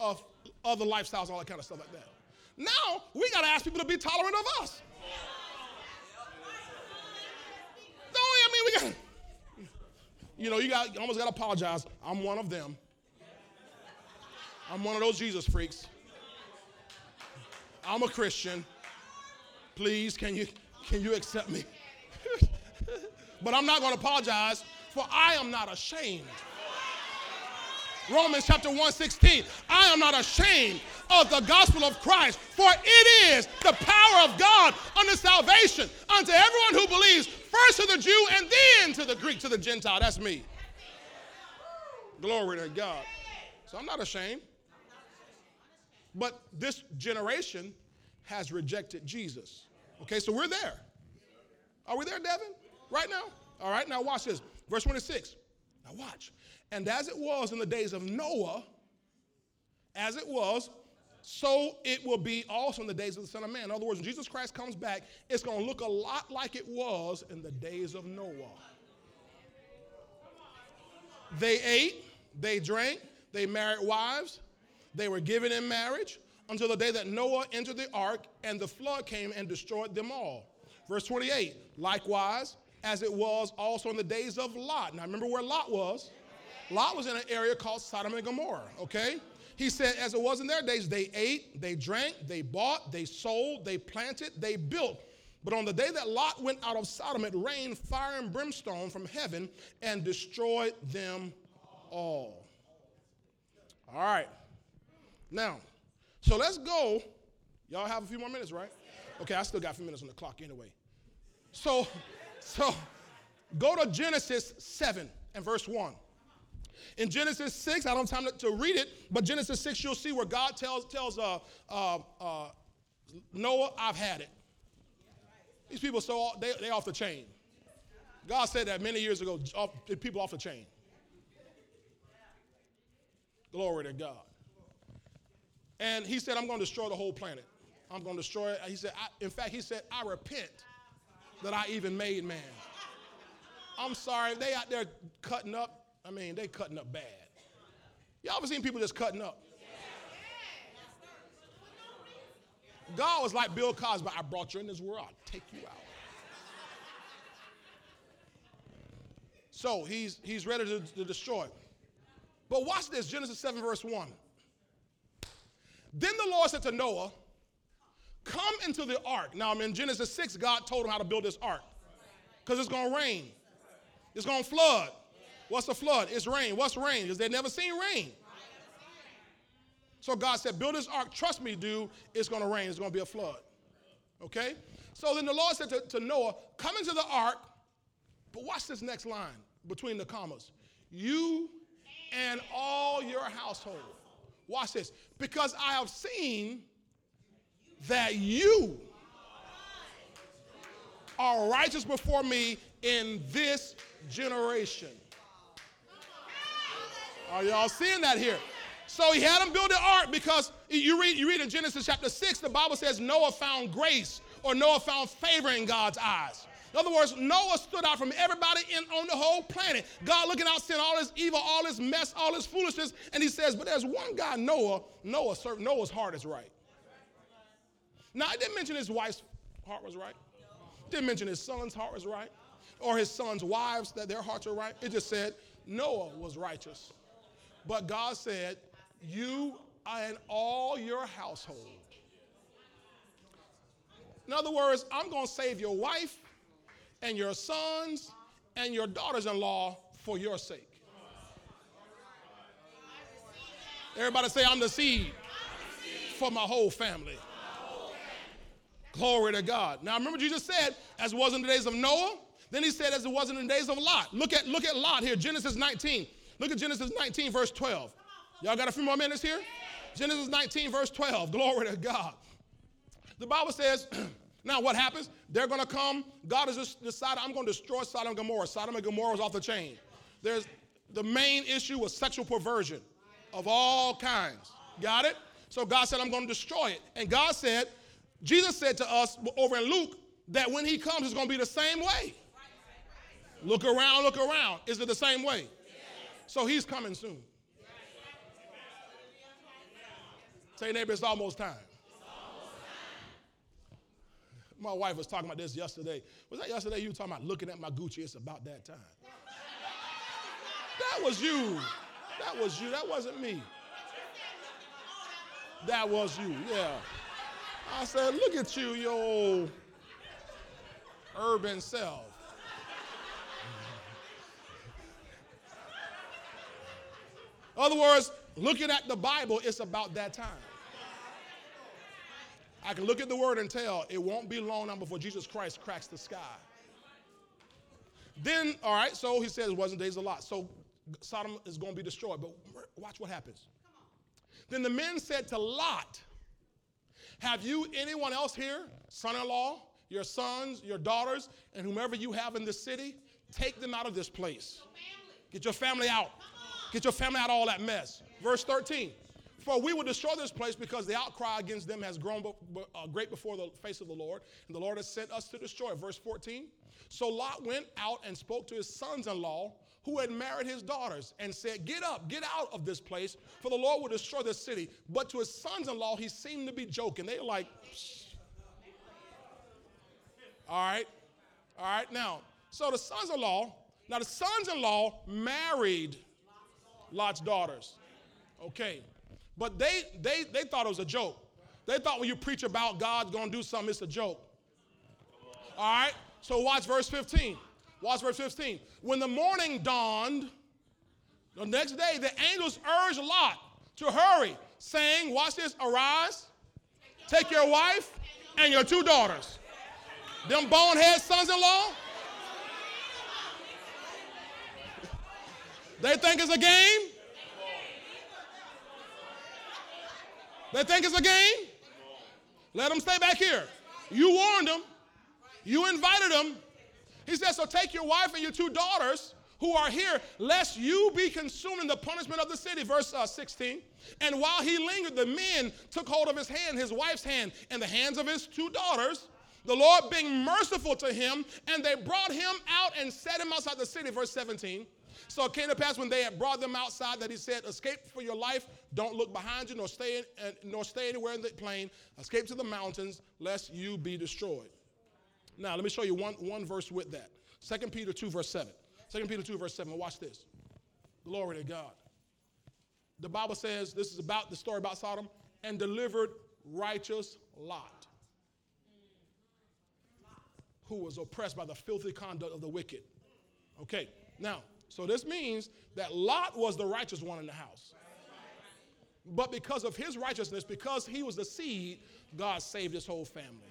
of other lifestyles, all that kind of stuff like that. Now, we got to ask people to be tolerant of us. No, I mean, we got, you know, you got, you almost got to apologize. I'm one of them. I'm one of those Jesus freaks. I'm a Christian. Please, can you, can you accept me? <laughs> but I'm not going to apologize, for I am not ashamed. Romans chapter 116. I am not ashamed of the gospel of Christ, for it is the power of God unto salvation unto everyone who believes, first to the Jew and then to the Greek, to the Gentile. That's me. Glory to God. So I'm not ashamed. But this generation has rejected Jesus. Okay, so we're there. Are we there, Devin? Right now? All right, now watch this. Verse 26. Now watch. And as it was in the days of Noah, as it was, so it will be also in the days of the Son of Man. In other words, when Jesus Christ comes back, it's going to look a lot like it was in the days of Noah. They ate, they drank, they married wives, they were given in marriage until the day that Noah entered the ark and the flood came and destroyed them all. Verse 28 Likewise, as it was also in the days of Lot. Now remember where Lot was. Lot was in an area called Sodom and Gomorrah, okay? He said, as it was in their days, they ate, they drank, they bought, they sold, they planted, they built. But on the day that Lot went out of Sodom, it rained fire and brimstone from heaven and destroyed them all. All right. Now, so let's go. Y'all have a few more minutes, right? Okay, I still got a few minutes on the clock anyway. So, so go to Genesis 7 and verse 1. In Genesis 6, I don't have time to, read it, but Genesis 6, you'll see where God tells, tells uh, uh, uh, Noah, I've had it. These people, so they, they off the chain. God said that many years ago, off, people off the chain. Glory to God. And he said, I'm going to destroy the whole planet. I'm going to destroy it. He said, in fact, he said, I repent that I even made man. I'm sorry, they out there cutting up. I mean, they cutting up bad. Y'all ever seen people just cutting up? God was like Bill Cosby, I brought you in this world, I'll take you out. So he's, he's ready to, to destroy. But watch this Genesis 7, verse 1. Then the Lord said to Noah, Come into the ark. Now, in Genesis 6, God told him how to build this ark because it's going to rain, it's going to flood. What's the flood? It's rain. What's rain? Because they've never seen rain. So God said, Build this ark. Trust me, dude, it's going to rain. It's going to be a flood. Okay? So then the Lord said to, to Noah, Come into the ark, but watch this next line between the commas. You and all your household. Watch this. Because I have seen that you are righteous before me in this generation. Are y'all seeing that here? So he had him build the ark because you read, you read in Genesis chapter 6, the Bible says Noah found grace or Noah found favor in God's eyes. In other words, Noah stood out from everybody in, on the whole planet. God looking out, seeing all this evil, all this mess, all this foolishness, and he says, but there's one guy, Noah, Noah served, Noah's heart is right. Now, I didn't mention his wife's heart was right. Didn't mention his son's heart was right. Or his son's wives, that their hearts were right. It just said Noah was righteous. But God said, You and all your household. In other words, I'm going to save your wife and your sons and your daughters in law for your sake. Everybody say, I'm the seed for my whole family. Glory to God. Now remember Jesus said, as it was in the days of Noah, then he said, as it was in the days of Lot. Look at, look at Lot here, Genesis 19. Look at Genesis 19, verse 12. Y'all got a few more minutes here? Genesis 19, verse 12. Glory to God. The Bible says, <clears throat> now what happens? They're going to come. God has decided, I'm going to destroy Sodom and Gomorrah. Sodom and Gomorrah is off the chain. There's the main issue was sexual perversion of all kinds. Got it? So God said, I'm going to destroy it. And God said, Jesus said to us over in Luke that when he comes, it's going to be the same way. Look around, look around. Is it the same way? So he's coming soon. Say, neighbor, it's almost time. My wife was talking about this yesterday. Was that yesterday you talking about looking at my Gucci? It's about that time. That was you. That was you. That wasn't me. That was you, yeah. I said, look at you, your urban self. In other words, looking at the Bible, it's about that time. I can look at the word and tell it won't be long now before Jesus Christ cracks the sky. Then, all right, so he says it wasn't days a Lot. So Sodom is going to be destroyed. But watch what happens. Then the men said to Lot, Have you anyone else here, son in law, your sons, your daughters, and whomever you have in the city? Take them out of this place. Get your family out. Get your family out of all that mess. Verse 13. For we will destroy this place because the outcry against them has grown uh, great before the face of the Lord, and the Lord has sent us to destroy. Verse 14. So Lot went out and spoke to his sons in law who had married his daughters and said, Get up, get out of this place, for the Lord will destroy this city. But to his sons in law, he seemed to be joking. They were like, Psh. All right, all right. Now, so the sons in law, now the sons in law married Lot's daughters. Okay. But they, they, they thought it was a joke. They thought when you preach about God's going to do something, it's a joke. All right? So watch verse 15. Watch verse 15. When the morning dawned, the next day, the angels urged Lot to hurry, saying, Watch this, arise, take your wife and your two daughters. Them bonehead sons in law, they think it's a game. They think it's a game? Let them stay back here. You warned them. You invited them. He says, so take your wife and your two daughters who are here, lest you be consumed in the punishment of the city. Verse uh, 16. And while he lingered, the men took hold of his hand, his wife's hand, and the hands of his two daughters. The Lord being merciful to him, and they brought him out and set him outside the city. Verse 17. So it came to pass when they had brought them outside that he said, Escape for your life. Don't look behind you, nor stay, in, uh, nor stay anywhere in the plain. Escape to the mountains, lest you be destroyed. Now, let me show you one, one verse with that. 2 Peter 2, verse 7. 2 Peter 2, verse 7. Watch this. Glory to God. The Bible says this is about the story about Sodom. and delivered righteous Lot, who was oppressed by the filthy conduct of the wicked. Okay, now, so this means that Lot was the righteous one in the house. But because of his righteousness, because he was the seed, God saved his whole family.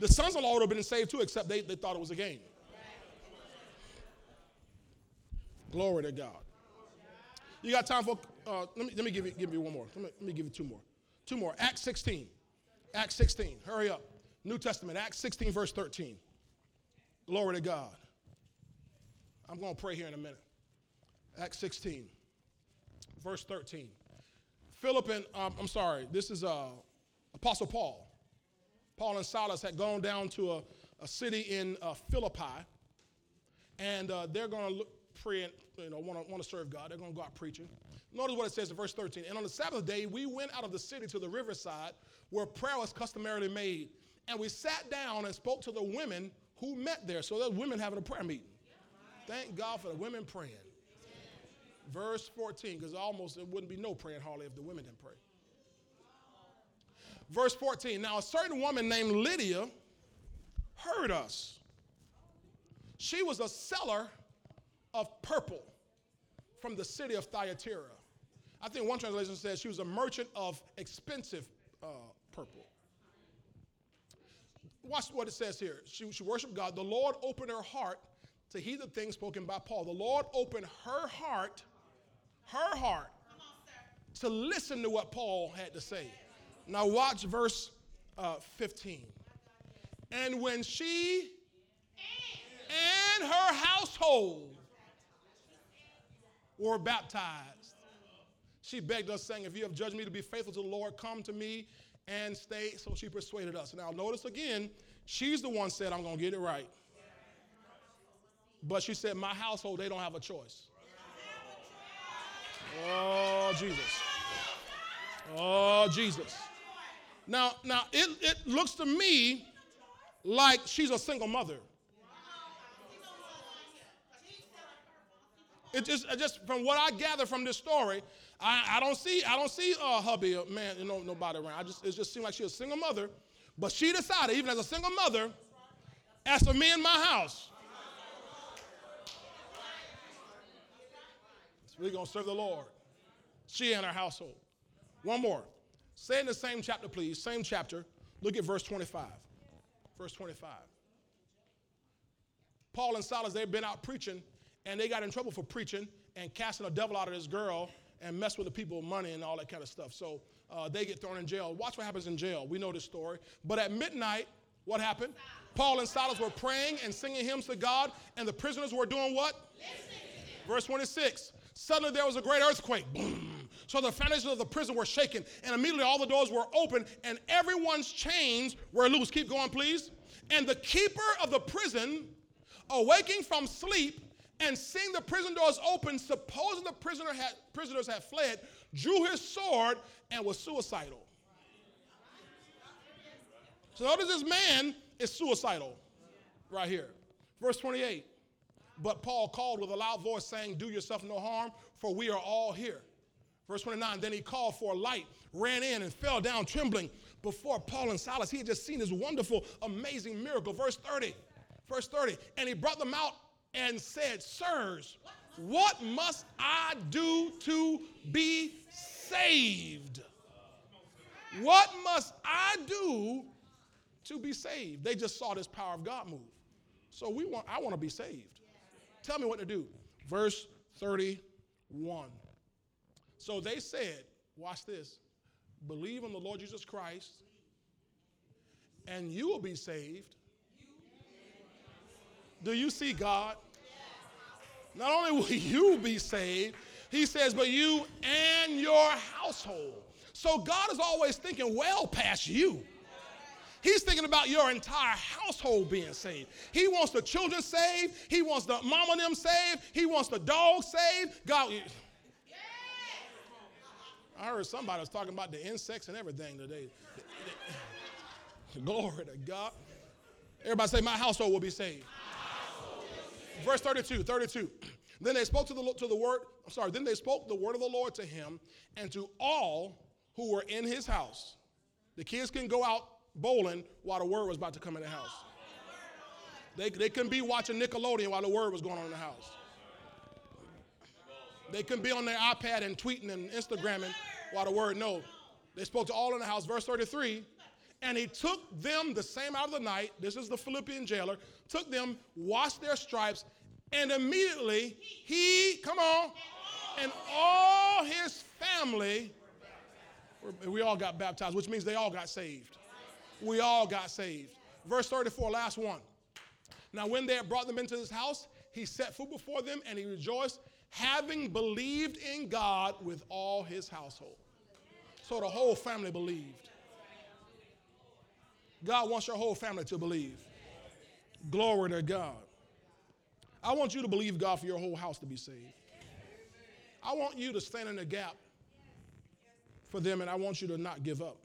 The sons of Lot would have been saved too, except they, they thought it was a game. Glory to God. You got time for, uh, let, me, let me give you, give you one more. Let me, let me give you two more. Two more. Acts 16. Acts 16. Hurry up. New Testament, Acts 16, verse 13. Glory to God. I'm going to pray here in a minute. Acts 16, verse 13. Philip and, um, I'm sorry, this is uh, Apostle Paul. Paul and Silas had gone down to a, a city in uh, Philippi, and uh, they're going to pray and you know, want to want to serve God. They're going to go out preaching. Notice what it says in verse 13. And on the Sabbath day, we went out of the city to the riverside where prayer was customarily made. And we sat down and spoke to the women who met there. So there's women having a prayer meeting. Thank God for the women praying. Verse 14, because almost it wouldn't be no praying hardly if the women didn't pray. Verse 14, now a certain woman named Lydia heard us. She was a seller of purple from the city of Thyatira. I think one translation says she was a merchant of expensive uh, purple. Watch what it says here. She, she worshiped God. The Lord opened her heart to hear the things spoken by Paul. The Lord opened her heart, her heart, to listen to what Paul had to say. Now, watch verse uh, 15. And when she and her household were baptized, she begged us, saying, If you have judged me to be faithful to the Lord, come to me and stay. So she persuaded us. Now, notice again, she's the one said, I'm going to get it right. But she said, My household, they don't have a choice. Oh, Jesus. Oh, Jesus. Now, now it, it looks to me like she's a single mother. It just, it just from what I gather from this story, I, I don't see, I don't see a hubby, a man, you know, nobody around. I just, it just seemed like she's a single mother. But she decided, even as a single mother, as for me in my house, we're gonna serve the Lord. She and her household. One more. Say in the same chapter, please. Same chapter. Look at verse 25. Verse 25. Paul and Silas, they've been out preaching, and they got in trouble for preaching and casting a devil out of this girl and mess with the people money and all that kind of stuff. So uh, they get thrown in jail. Watch what happens in jail. We know this story. But at midnight, what happened? Paul and Silas were praying and singing hymns to God, and the prisoners were doing what? Verse 26. Suddenly there was a great earthquake. Boom. So the foundations of the prison were shaken, and immediately all the doors were open, and everyone's chains were loose. Keep going, please. And the keeper of the prison, awaking from sleep, and seeing the prison doors open, supposing the prisoner had, prisoners had fled, drew his sword and was suicidal. So notice this man is suicidal right here. Verse 28. But Paul called with a loud voice, saying, Do yourself no harm, for we are all here. Verse 29, then he called for a light, ran in, and fell down trembling before Paul and Silas. He had just seen this wonderful, amazing miracle. Verse 30, verse 30, and he brought them out and said, Sirs, what must I do to be saved? What must I do to be saved? They just saw this power of God move. So we want, I want to be saved. Tell me what to do. Verse 31. So they said, watch this, believe in the Lord Jesus Christ, and you will be saved. Do you see God? Not only will <laughs> you be saved, he says, but you and your household. So God is always thinking well past you. He's thinking about your entire household being saved. He wants the children saved. He wants the and them saved. He wants the dog saved. God. I heard somebody was talking about the insects and everything today. Glory to God. Everybody say, My household will be saved. Verse 32, 32. Then they spoke to the, to the word, I'm sorry, then they spoke the word of the Lord to him and to all who were in his house. The kids can go out bowling while the word was about to come in the house. They, they couldn't be watching Nickelodeon while the word was going on in the house. They couldn't be on their iPad and tweeting and Instagramming while the word, no. They spoke to all in the house. Verse 33 and he took them the same out of the night. This is the Philippian jailer. Took them, washed their stripes, and immediately he, come on, and all his family, we all got baptized, which means they all got saved. We all got saved. Verse 34, last one. Now, when they had brought them into his house, he set food before them and he rejoiced, having believed in God with all his household. So the whole family believed. God wants your whole family to believe. Glory to God. I want you to believe God for your whole house to be saved. I want you to stand in the gap for them, and I want you to not give up.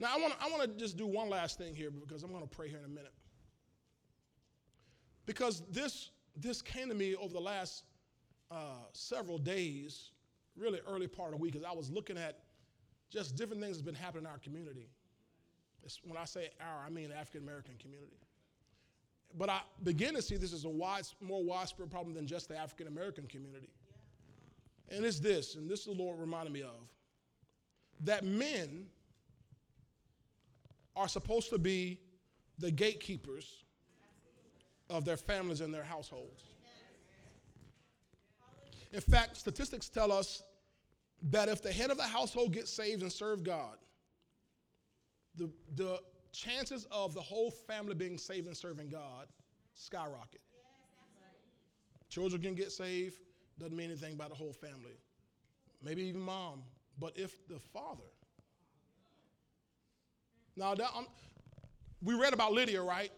Now, I want, I want to just do one last thing here because I'm going to pray here in a minute. Because this, this came to me over the last uh, several days, really early part of the week, as I was looking at just different things that's been happening in our community. It's, when I say our, I mean African American community. But I begin to see this as a wide, more widespread problem than just the African American community. And it's this, and this the Lord reminded me of that men are supposed to be the gatekeepers of their families and their households. In fact, statistics tell us that if the head of the household gets saved and serve God, the, the chances of the whole family being saved and serving God skyrocket. Children can get saved, doesn't mean anything about the whole family. Maybe even mom. But if the father. Now, that, um, we read about Lydia, right?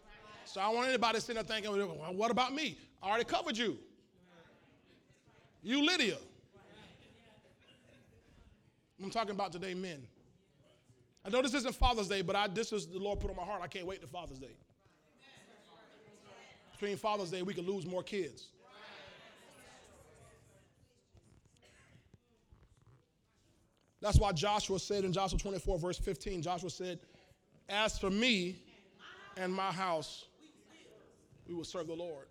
So I don't want anybody sitting there thinking, well, what about me? I already covered you. You, Lydia. I'm talking about today, men. I know this isn't Father's Day, but I, this is the Lord put on my heart. I can't wait to Father's Day. Between Father's Day, we could lose more kids. That's why Joshua said in Joshua 24, verse 15, Joshua said, As for me and my house, we will serve the Lord.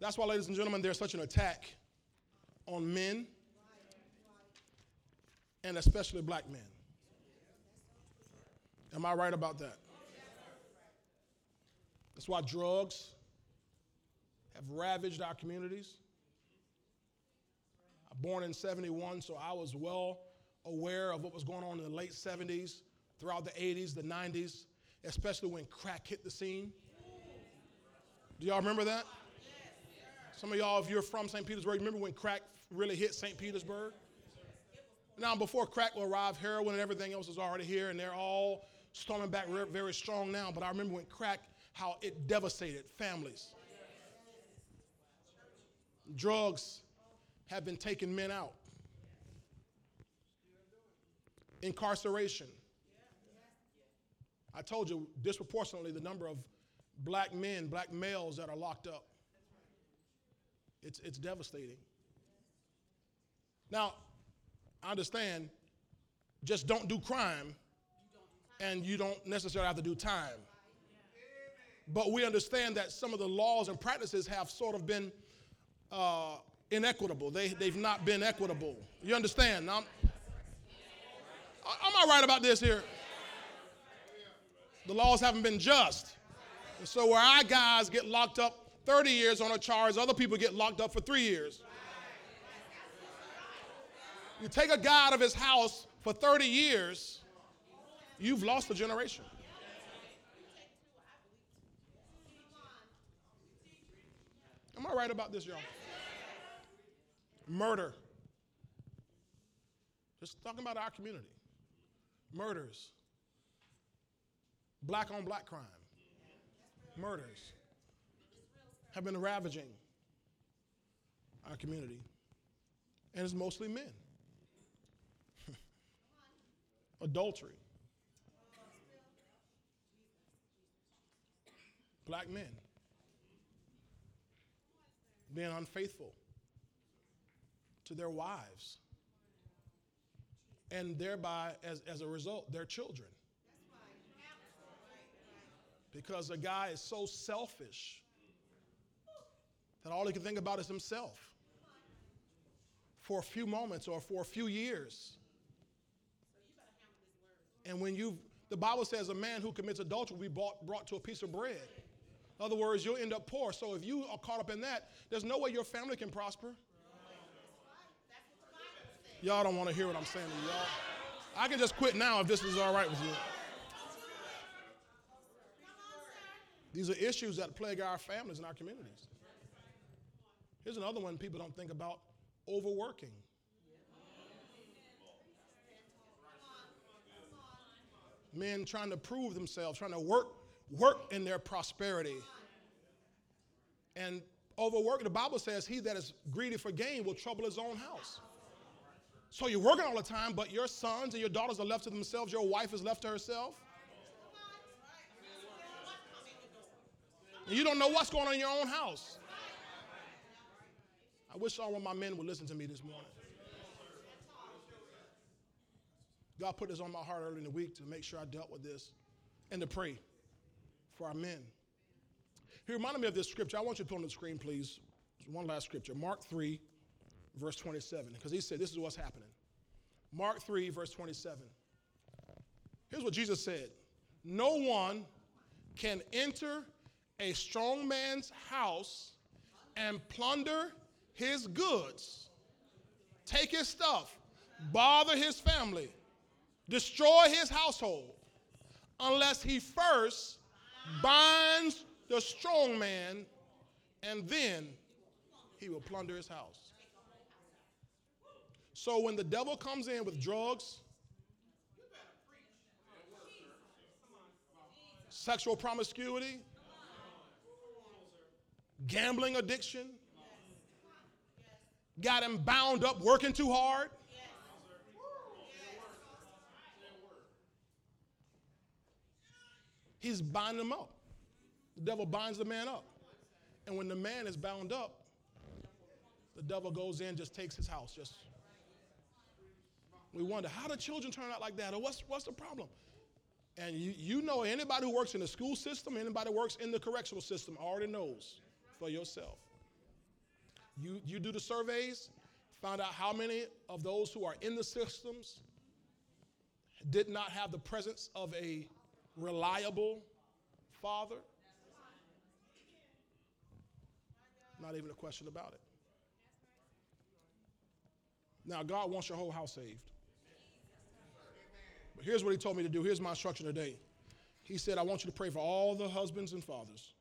That's why, ladies and gentlemen, there's such an attack on men and especially black men. Am I right about that? That's why drugs have ravaged our communities. I'm born in 71, so I was well aware of what was going on in the late 70s, throughout the 80s, the 90s, especially when crack hit the scene. Do y'all remember that? Some of y'all, if you're from St. Petersburg, remember when crack really hit St. Petersburg? Now, before crack will arrive, heroin and everything else is already here, and they're all storming back very strong now, but I remember when crack, how it devastated families. Drugs have been taking men out. Incarceration. I told you disproportionately the number of black men, black males that are locked up. It's, it's devastating. Now, I understand, just don't do crime and you don't necessarily have to do time. But we understand that some of the laws and practices have sort of been uh, inequitable. They, they've not been equitable. You understand? Now, am I right about this here? The laws haven't been just. And so where our guys get locked up 30 years on a charge, other people get locked up for three years. You take a guy out of his house for 30 years, You've lost a generation. Am I right about this, y'all? Murder. Just talking about our community. Murders. Black on black crime. Murders have been ravaging our community. And it's mostly men. <laughs> Adultery. black men being unfaithful to their wives. and thereby, as, as a result, their children. Because a guy is so selfish that all he can think about is himself for a few moments or for a few years. And when you, the Bible says a man who commits adultery will be brought, brought to a piece of bread. In other words, you'll end up poor. So if you are caught up in that, there's no way your family can prosper. Y'all don't want to hear what I'm saying to y'all. I can just quit now if this is all right with you. These are issues that plague our families and our communities. Here's another one people don't think about overworking. Men trying to prove themselves, trying to work, work in their prosperity. And overworking, the Bible says, he that is greedy for gain will trouble his own house. So you're working all the time, but your sons and your daughters are left to themselves, your wife is left to herself. And you don't know what's going on in your own house. I wish all of my men would listen to me this morning. God put this on my heart early in the week to make sure I dealt with this and to pray for our men. He reminded me of this scripture. I want you to put on the screen, please. One last scripture Mark 3, verse 27, because he said, This is what's happening. Mark 3, verse 27. Here's what Jesus said No one can enter a strong man's house and plunder his goods, take his stuff, bother his family, destroy his household, unless he first binds the strong man and then he will plunder his house. So when the devil comes in with drugs, sexual promiscuity, gambling addiction, got him bound up working too hard. He's binding them up. The devil binds the man up. And when the man is bound up, the devil goes in, just takes his house. Just we wonder how do children turn out like that, or what's what's the problem? And you, you know anybody who works in the school system, anybody who works in the correctional system already knows for yourself. You, you do the surveys, find out how many of those who are in the systems did not have the presence of a reliable father. Not even a question about it. Now, God wants your whole house saved. But here's what He told me to do. Here's my instruction today. He said, I want you to pray for all the husbands and fathers.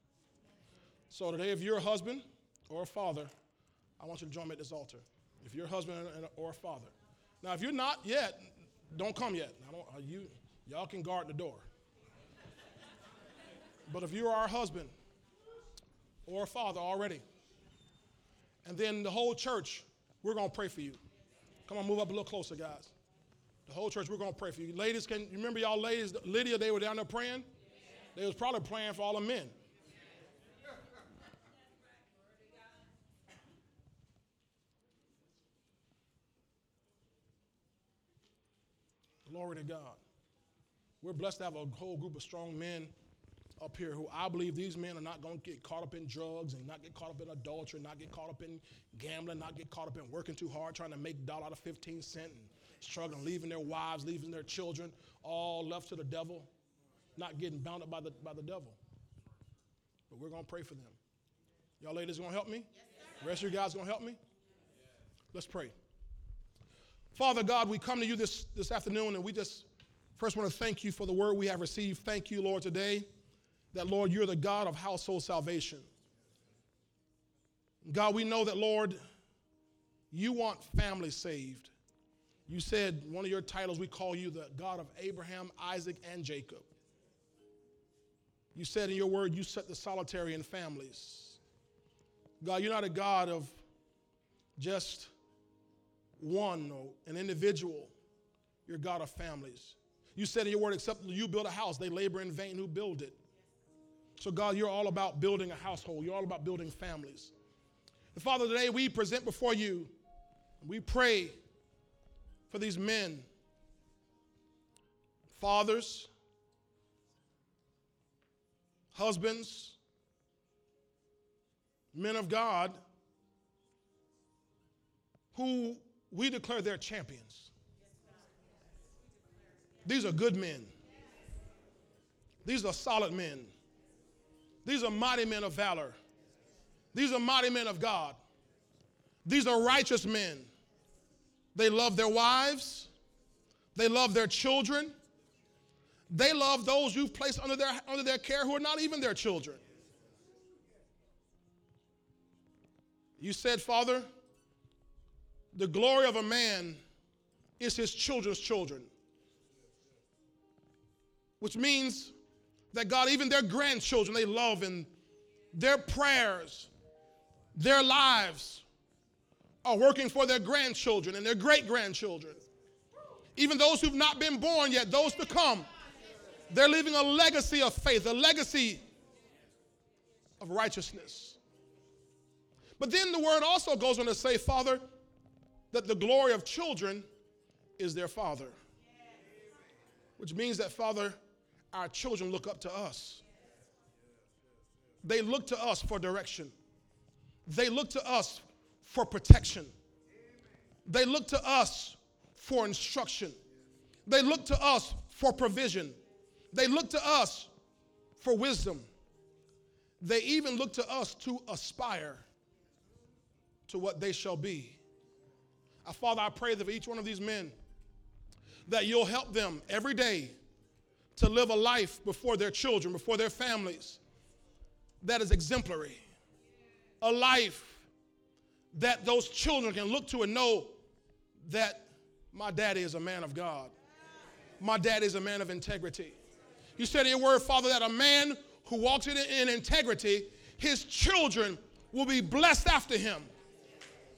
So today, if you're a husband or a father, I want you to join me at this altar. If you're a husband or a father. Now, if you're not yet, don't come yet. I don't, uh, you, y'all can guard the door. but if you are a husband or a father already, and then the whole church, we're going to pray for you. Come on, move up a little closer, guys. The whole church, we're going to pray for you. Ladies, can you remember y'all ladies, Lydia, they were down there praying? They was probably praying for all the men. Glory to God. We're blessed to have a whole group of strong men up here who I believe these men are not going to get caught up in drugs and not get caught up in adultery, not get caught up in gambling, not get caught up in working too hard, trying to make dollar out of 15 cent and struggling, leaving their wives, leaving their children, all left to the devil, not getting bound up by the, by the devil. But we're going to pray for them. Y'all ladies going to help me? Yes, rest of you guys going to help me? Let's pray. Father God, we come to you this, this afternoon and we just first want to thank you for the word we have received. Thank you, Lord, today that, Lord, you're the God of household salvation. God, we know that, Lord, you want families saved. You said one of your titles, we call you the God of Abraham, Isaac, and Jacob. You said in your word, you set the solitary in families. God, you're not a God of just one or an individual. You're God of families. You said in your word, except you build a house, they labor in vain who build it. So, God, you're all about building a household, you're all about building families. And Father, today we present before you, we pray for these men fathers, husbands, men of God who we declare they're champions. These are good men. These are solid men. These are mighty men of valor. These are mighty men of God. These are righteous men. They love their wives. They love their children. They love those you've placed under their, under their care who are not even their children. You said, Father, the glory of a man is his children's children. Which means that God, even their grandchildren, they love and their prayers, their lives are working for their grandchildren and their great grandchildren. Even those who've not been born yet, those to come, they're leaving a legacy of faith, a legacy of righteousness. But then the word also goes on to say, Father, that the glory of children is their father. Which means that, Father, our children look up to us. They look to us for direction. They look to us for protection. They look to us for instruction. They look to us for provision. They look to us for wisdom. They even look to us to aspire to what they shall be. Uh, Father, I pray that for each one of these men, that you'll help them every day to live a life before their children, before their families, that is exemplary. A life that those children can look to and know that my daddy is a man of God. My daddy is a man of integrity. You said in your word, Father, that a man who walks in, in integrity, his children will be blessed after him.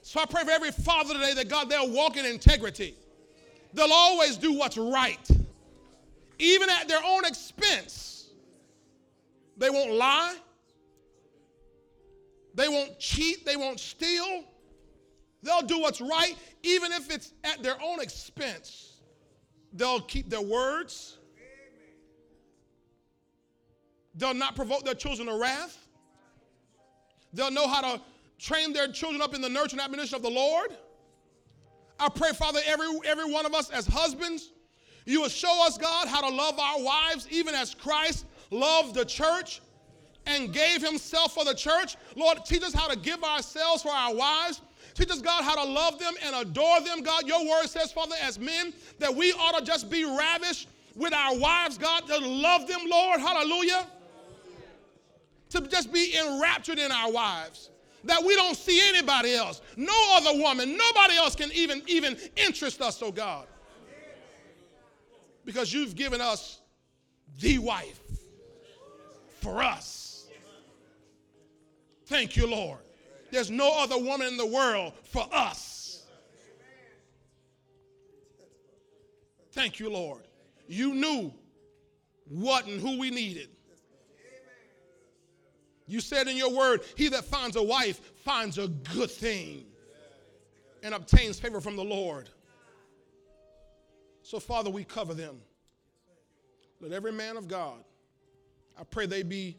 So I pray for every father today that God, they'll walk in integrity. They'll always do what's right, even at their own expense. They won't lie. They won't cheat. They won't steal. They'll do what's right, even if it's at their own expense. They'll keep their words. They'll not provoke their children to wrath. They'll know how to train their children up in the nurture and admonition of the Lord. I pray, Father, every, every one of us as husbands, you will show us, God, how to love our wives, even as Christ loved the church and gave himself for the church. Lord, teach us how to give ourselves for our wives. Teach us, God, how to love them and adore them. God, your word says, Father, as men, that we ought to just be ravished with our wives, God, to love them, Lord. Hallelujah. To just be enraptured in our wives that we don't see anybody else. No other woman, nobody else can even, even interest us, oh God. Because you've given us the wife for us. Thank you, Lord. There's no other woman in the world for us. Thank you, Lord. You knew what and who we needed. You said in your word, He that finds a wife finds a good thing and obtains favor from the Lord. So, Father, we cover them. Let every man of God, I pray they be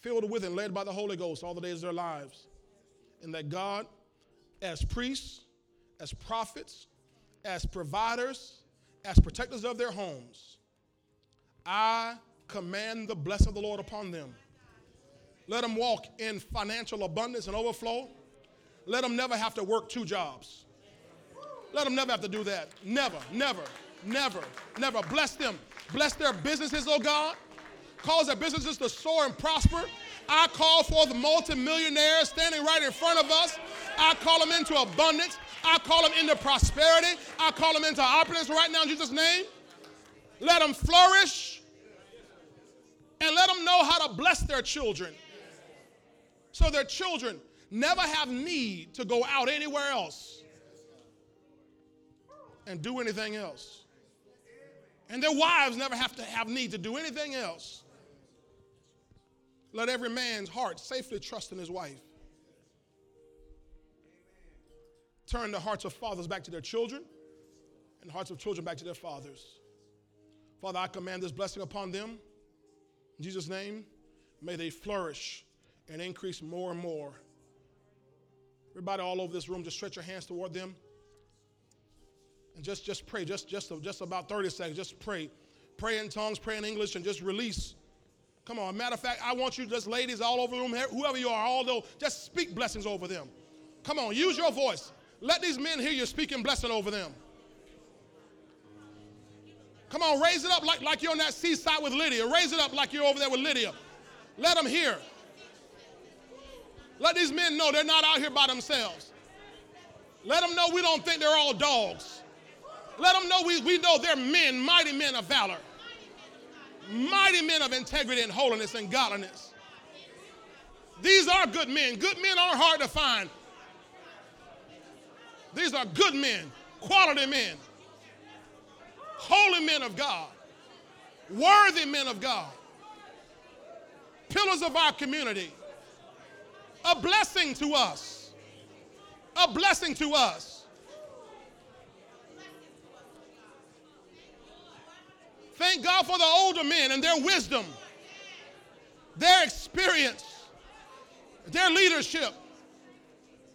filled with and led by the Holy Ghost all the days of their lives. And that God, as priests, as prophets, as providers, as protectors of their homes, I command the blessing of the Lord upon them. Let them walk in financial abundance and overflow. Let them never have to work two jobs. Let them never have to do that. Never, never, never, never. Bless them. Bless their businesses, oh God. Cause their businesses to soar and prosper. I call for the multimillionaires standing right in front of us. I call them into abundance. I call them into prosperity. I call them into opulence right now in Jesus' name. Let them flourish and let them know how to bless their children so their children never have need to go out anywhere else and do anything else. And their wives never have to have need to do anything else. Let every man's heart safely trust in his wife. Turn the hearts of fathers back to their children and the hearts of children back to their fathers. Father, I command this blessing upon them. In Jesus' name, may they flourish and increase more and more. Everybody all over this room, just stretch your hands toward them. And just, just pray, just, just, just about 30 seconds, just pray. Pray in tongues, pray in English, and just release. Come on. Matter of fact, I want you, just ladies all over the room, whoever you are, although, just speak blessings over them. Come on, use your voice. Let these men hear you speaking blessing over them. Come on, raise it up like, like you're on that seaside with Lydia. Raise it up like you're over there with Lydia. Let them hear. Let these men know they're not out here by themselves. Let them know we don't think they're all dogs. Let them know we, we know they're men, mighty men of valor, mighty men of integrity and holiness and godliness. These are good men. Good men aren't hard to find. These are good men, quality men, holy men of God, worthy men of God, pillars of our community, a blessing to us. A blessing to us. Thank God for the older men and their wisdom, their experience, their leadership.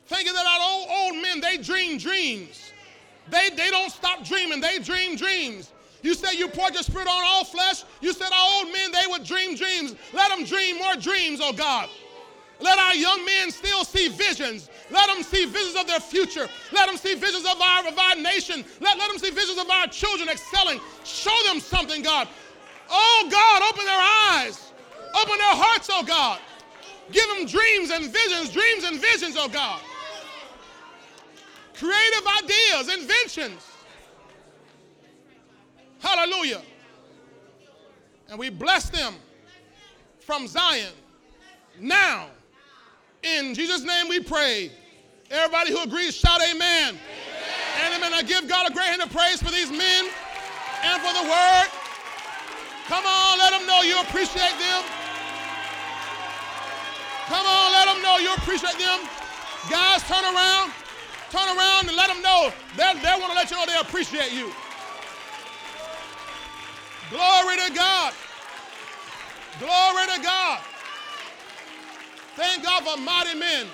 Thinking that our old, old men, they dream dreams. They, they don't stop dreaming, they dream dreams. You say you poured your spirit on all flesh. You said our old men, they would dream dreams. Let them dream more dreams, oh God. Let our young men still see visions. Let them see visions of their future. Let them see visions of our, of our nation. Let, let them see visions of our children excelling. Show them something, God. Oh, God, open their eyes. Open their hearts, oh, God. Give them dreams and visions, dreams and visions, oh, God. Creative ideas, inventions. Hallelujah. And we bless them from Zion now in Jesus' name we pray. Everybody who agrees, shout amen. Amen. Amen. I give God a great hand of praise for these men and for the word. Come on, let them know you appreciate them. Come on, let them know you appreciate them. Guys, turn around. Turn around and let them know. They, they want to let you know they appreciate you. Glory to God. Glory to God. Thank God for mighty men.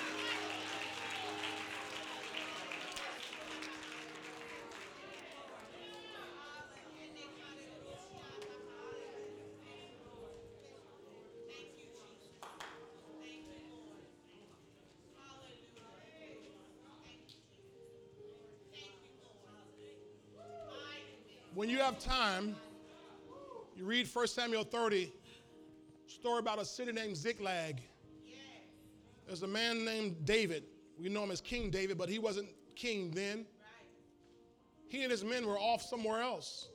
When you have time, you read 1 Samuel 30, story about a city named Ziklag. There's a man named David. We know him as King David, but he wasn't king then. He and his men were off somewhere else.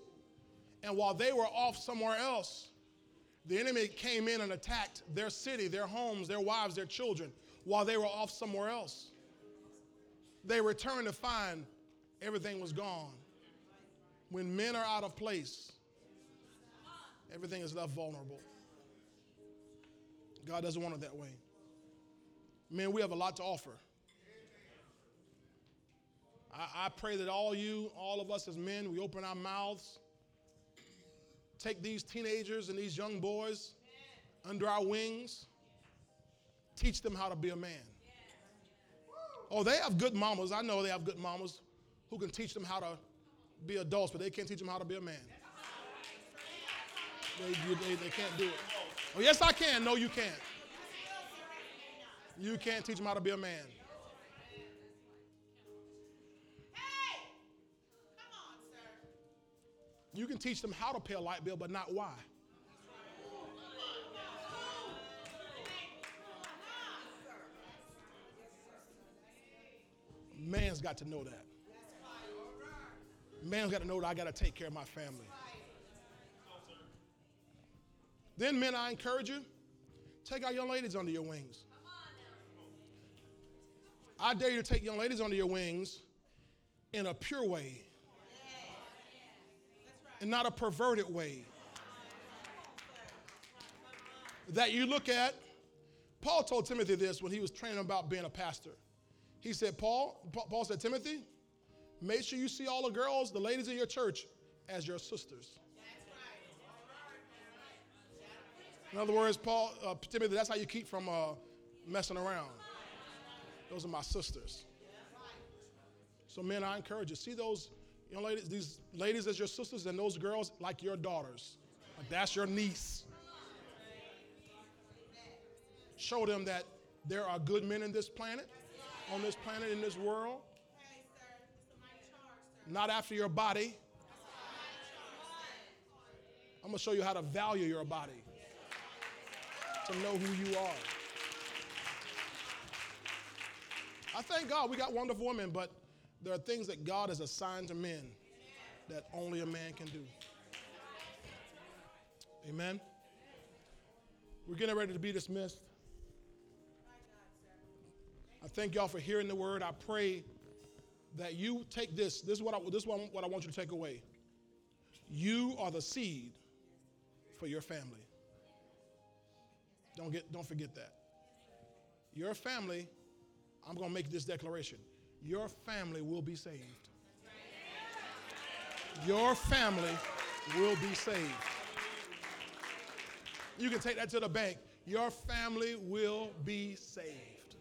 And while they were off somewhere else, the enemy came in and attacked their city, their homes, their wives, their children, while they were off somewhere else. They returned to find everything was gone. When men are out of place, everything is left vulnerable. God doesn't want it that way. Man, we have a lot to offer. I, I pray that all you, all of us as men, we open our mouths, take these teenagers and these young boys under our wings, teach them how to be a man. Oh, they have good mamas. I know they have good mamas who can teach them how to be adults, but they can't teach them how to be a man. They, they, they can't do it. Oh, yes, I can. No, you can't. You can't teach them how to be a man. You can teach them how to pay a light bill, but not why. Man's got to know that. Man's got to know that I got to take care of my family. Then, men, I encourage you take our young ladies under your wings. I dare you to take young ladies under your wings in a pure way and not a perverted way. That you look at, Paul told Timothy this when he was training about being a pastor. He said, Paul, Paul said, Timothy, make sure you see all the girls, the ladies in your church, as your sisters. In other words, Paul, uh, Timothy, that's how you keep from uh, messing around. Those are my sisters. So, men, I encourage you. See those young ladies, these ladies as your sisters, and those girls like your daughters. Like that's your niece. Show them that there are good men in this planet, on this planet, in this world. Not after your body. I'm going to show you how to value your body, to know who you are. I thank God we got wonderful women, but there are things that God has assigned to men that only a man can do. Amen. We're getting ready to be dismissed. I thank y'all for hearing the word. I pray that you take this. This is what I, this is what I want you to take away. You are the seed for your family. Don't, get, don't forget that. Your family, I'm going to make this declaration. Your family will be saved. Your family will be saved. You can take that to the bank. Your family will be saved.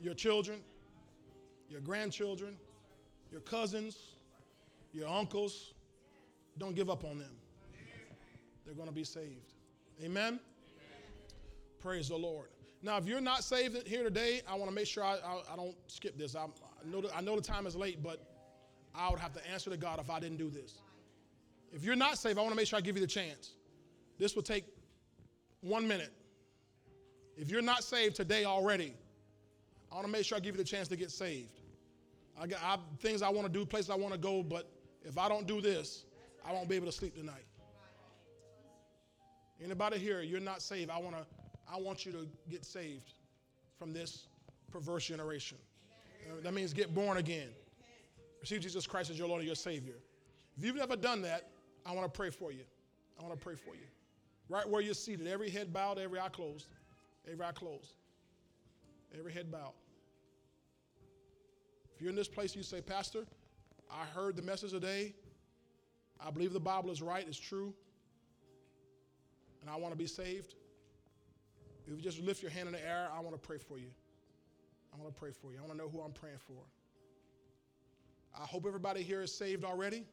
Your children, your grandchildren, your cousins, your uncles, don't give up on them. They're going to be saved. Amen? Amen? Praise the Lord. Now, if you're not saved here today, I want to make sure I, I, I don't skip this. I, I, know the, I know the time is late, but I would have to answer to God if I didn't do this. If you're not saved, I want to make sure I give you the chance. This will take one minute. If you're not saved today already, I want to make sure I give you the chance to get saved. I got I, things I want to do, places I want to go, but if I don't do this, I won't be able to sleep tonight. Anybody here, you're not saved. I want to I want you to get saved from this perverse generation. Uh, that means get born again. Receive Jesus Christ as your Lord and your Savior. If you've never done that, I want to pray for you. I want to pray for you. Right where you're seated, every head bowed, every eye closed. Every eye closed. Every head bowed. If you're in this place, you say, Pastor, I heard the message today. I believe the Bible is right, it's true, and I want to be saved. If you just lift your hand in the air, I want to pray for you. I want to pray for you. I want to know who I'm praying for. I hope everybody here is saved already.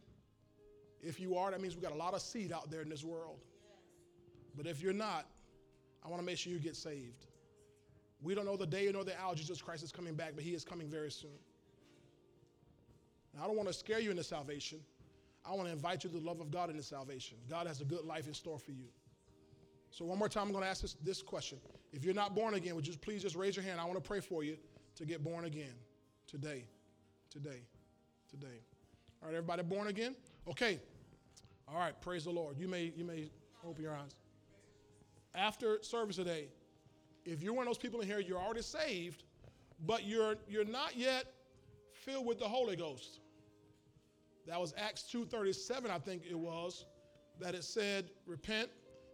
If you are, that means we got a lot of seed out there in this world. But if you're not, I want to make sure you get saved. We don't know the day nor the hour Jesus Christ is coming back, but he is coming very soon. Now, I don't want to scare you into salvation. I want to invite you to the love of God into salvation. God has a good life in store for you. So, one more time, I'm going to ask this, this question. If you're not born again, would you please just raise your hand? I want to pray for you to get born again today. Today. Today. All right, everybody born again? Okay. All right, praise the Lord. You may, you may open your eyes. After service today, if you're one of those people in here, you're already saved, but you're, you're not yet filled with the Holy Ghost. That was Acts 2.37, I think it was, that it said, repent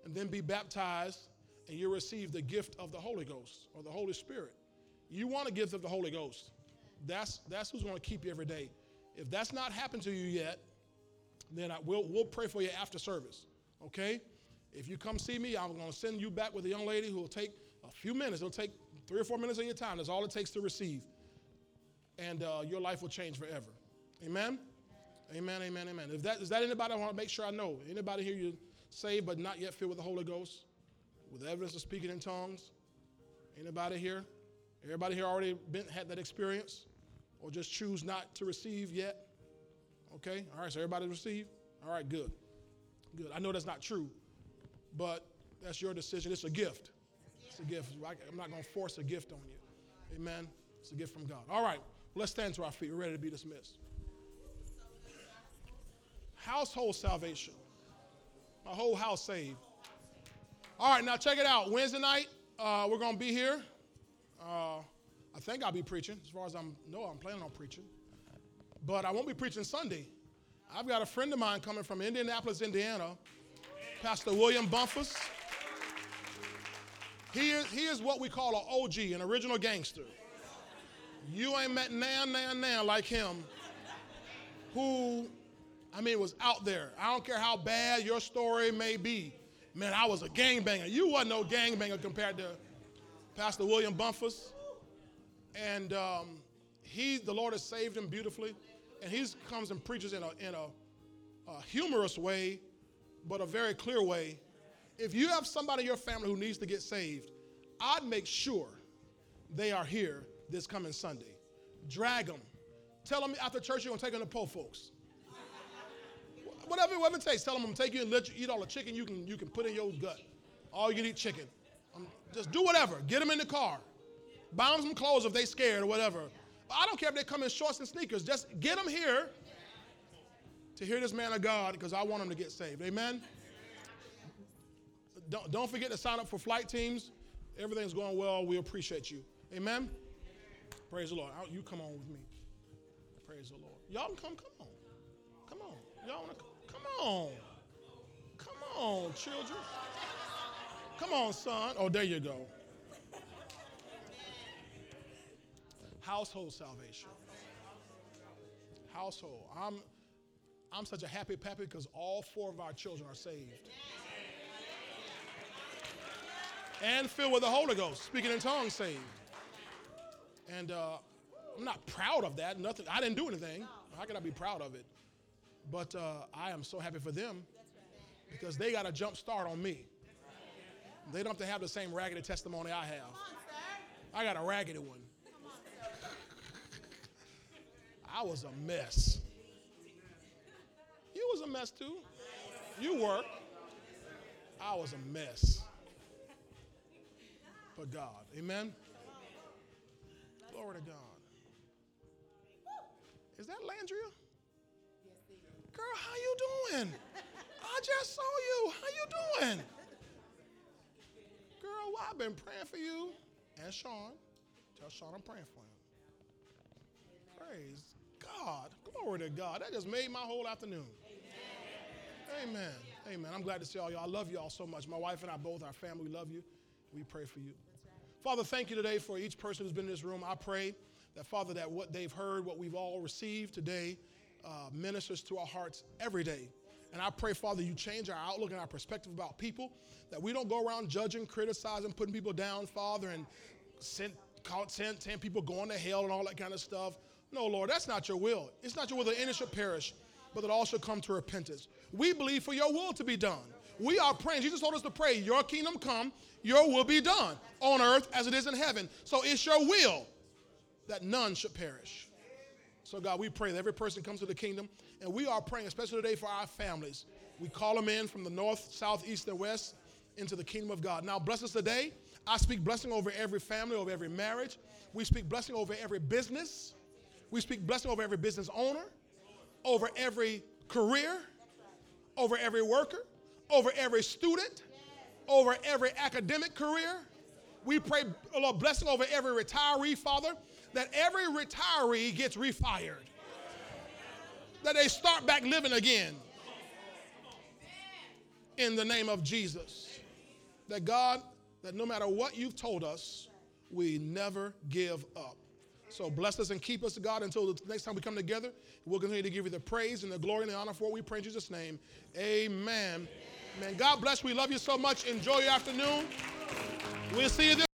and then be baptized and you receive the gift of the Holy Ghost or the Holy Spirit. You want a gift of the Holy Ghost. That's, that's who's going to keep you every day. If that's not happened to you yet, then I, we'll, we'll pray for you after service. Okay? If you come see me, I'm going to send you back with a young lady who will take a few minutes. It'll take three or four minutes of your time. That's all it takes to receive. And uh, your life will change forever. Amen? Amen, amen, amen. If that, is that anybody I want to make sure I know? Anybody here you saved but not yet filled with the Holy Ghost? With evidence of speaking in tongues? Anybody here? Everybody here already been, had that experience? Or just choose not to receive yet? Okay, all right, so everybody receive? All right, good. Good. I know that's not true, but that's your decision. It's a gift. It's a gift. I'm not going to force a gift on you. Amen. It's a gift from God. All right, let's stand to our feet. We're ready to be dismissed. Household salvation. My whole house saved. All right, now check it out. Wednesday night, uh, we're going to be here. Uh, I think I'll be preaching. As far as I know, I'm planning on preaching. But I won't be preaching Sunday. I've got a friend of mine coming from Indianapolis, Indiana, Pastor William Bumpus. He is, he is what we call an OG, an original gangster. You ain't met nan, nan, nan like him, who I mean, it was out there. I don't care how bad your story may be. Man, I was a gangbanger. You wasn't no gangbanger compared to Pastor William Bumpus. And um, he, the Lord has saved him beautifully. And he comes and preaches in a, in a, a humorous way, but a very clear way. If you have somebody in your family who needs to get saved, I'd make sure they are here this coming Sunday. Drag them. Tell them after church you're going to take them to po folks. Whatever, whatever it takes. Tell them I'm take you and let you eat all the chicken you can, you can put in your gut. All you can eat chicken. Um, just do whatever. Get them in the car. Buy them some clothes if they scared or whatever. I don't care if they come in shorts and sneakers. Just get them here to hear this man of God because I want them to get saved. Amen? Don't, don't forget to sign up for flight teams. Everything's going well. We appreciate you. Amen? Praise the Lord. You come on with me. Praise the Lord. Y'all can come. Come on. Come on. Y'all want to on. Come on, children. Come on, son. Oh, there you go. Household salvation. Household. I'm I'm such a happy pappy because all four of our children are saved. And filled with the Holy Ghost, speaking in tongues saved. And uh, I'm not proud of that. Nothing. I didn't do anything. How can I be proud of it? But uh, I am so happy for them because they got a jump start on me. They don't have to have the same raggedy testimony I have. I got a raggedy one. I was a mess. You was a mess too. You were. I was a mess. But God. Amen. Glory to God. Is that Landria? Girl, how you doing? I just saw you. How you doing? Girl, well, I've been praying for you and Sean. Tell Sean I'm praying for him. Praise God. Glory to God. That just made my whole afternoon. Amen. Amen. Amen. I'm glad to see all y'all. I love y'all so much. My wife and I both, our family, love you. We pray for you. Father, thank you today for each person who's been in this room. I pray that, Father, that what they've heard, what we've all received today, uh, ministers to our hearts every day. And I pray, Father, you change our outlook and our perspective about people, that we don't go around judging, criticizing, putting people down, Father, and send, send, send people going to hell and all that kind of stuff. No, Lord, that's not your will. It's not your will that any should perish, but that all should come to repentance. We believe for your will to be done. We are praying. Jesus told us to pray, Your kingdom come, your will be done on earth as it is in heaven. So it's your will that none should perish. So, God, we pray that every person comes to the kingdom, and we are praying, especially today, for our families. We call them in from the north, south, east, and west into the kingdom of God. Now, bless us today. I speak blessing over every family, over every marriage. We speak blessing over every business. We speak blessing over every business owner, over every career, over every worker, over every student, over every academic career. We pray, Lord, blessing over every retiree, Father, that every retiree gets refired, that they start back living again in the name of Jesus. That God, that no matter what you've told us, we never give up. So bless us and keep us, God, until the next time we come together. We'll continue to give you the praise and the glory and the honor for what we pray in Jesus' name. Amen. Amen. God bless. We love you so much. Enjoy your afternoon. We'll see you this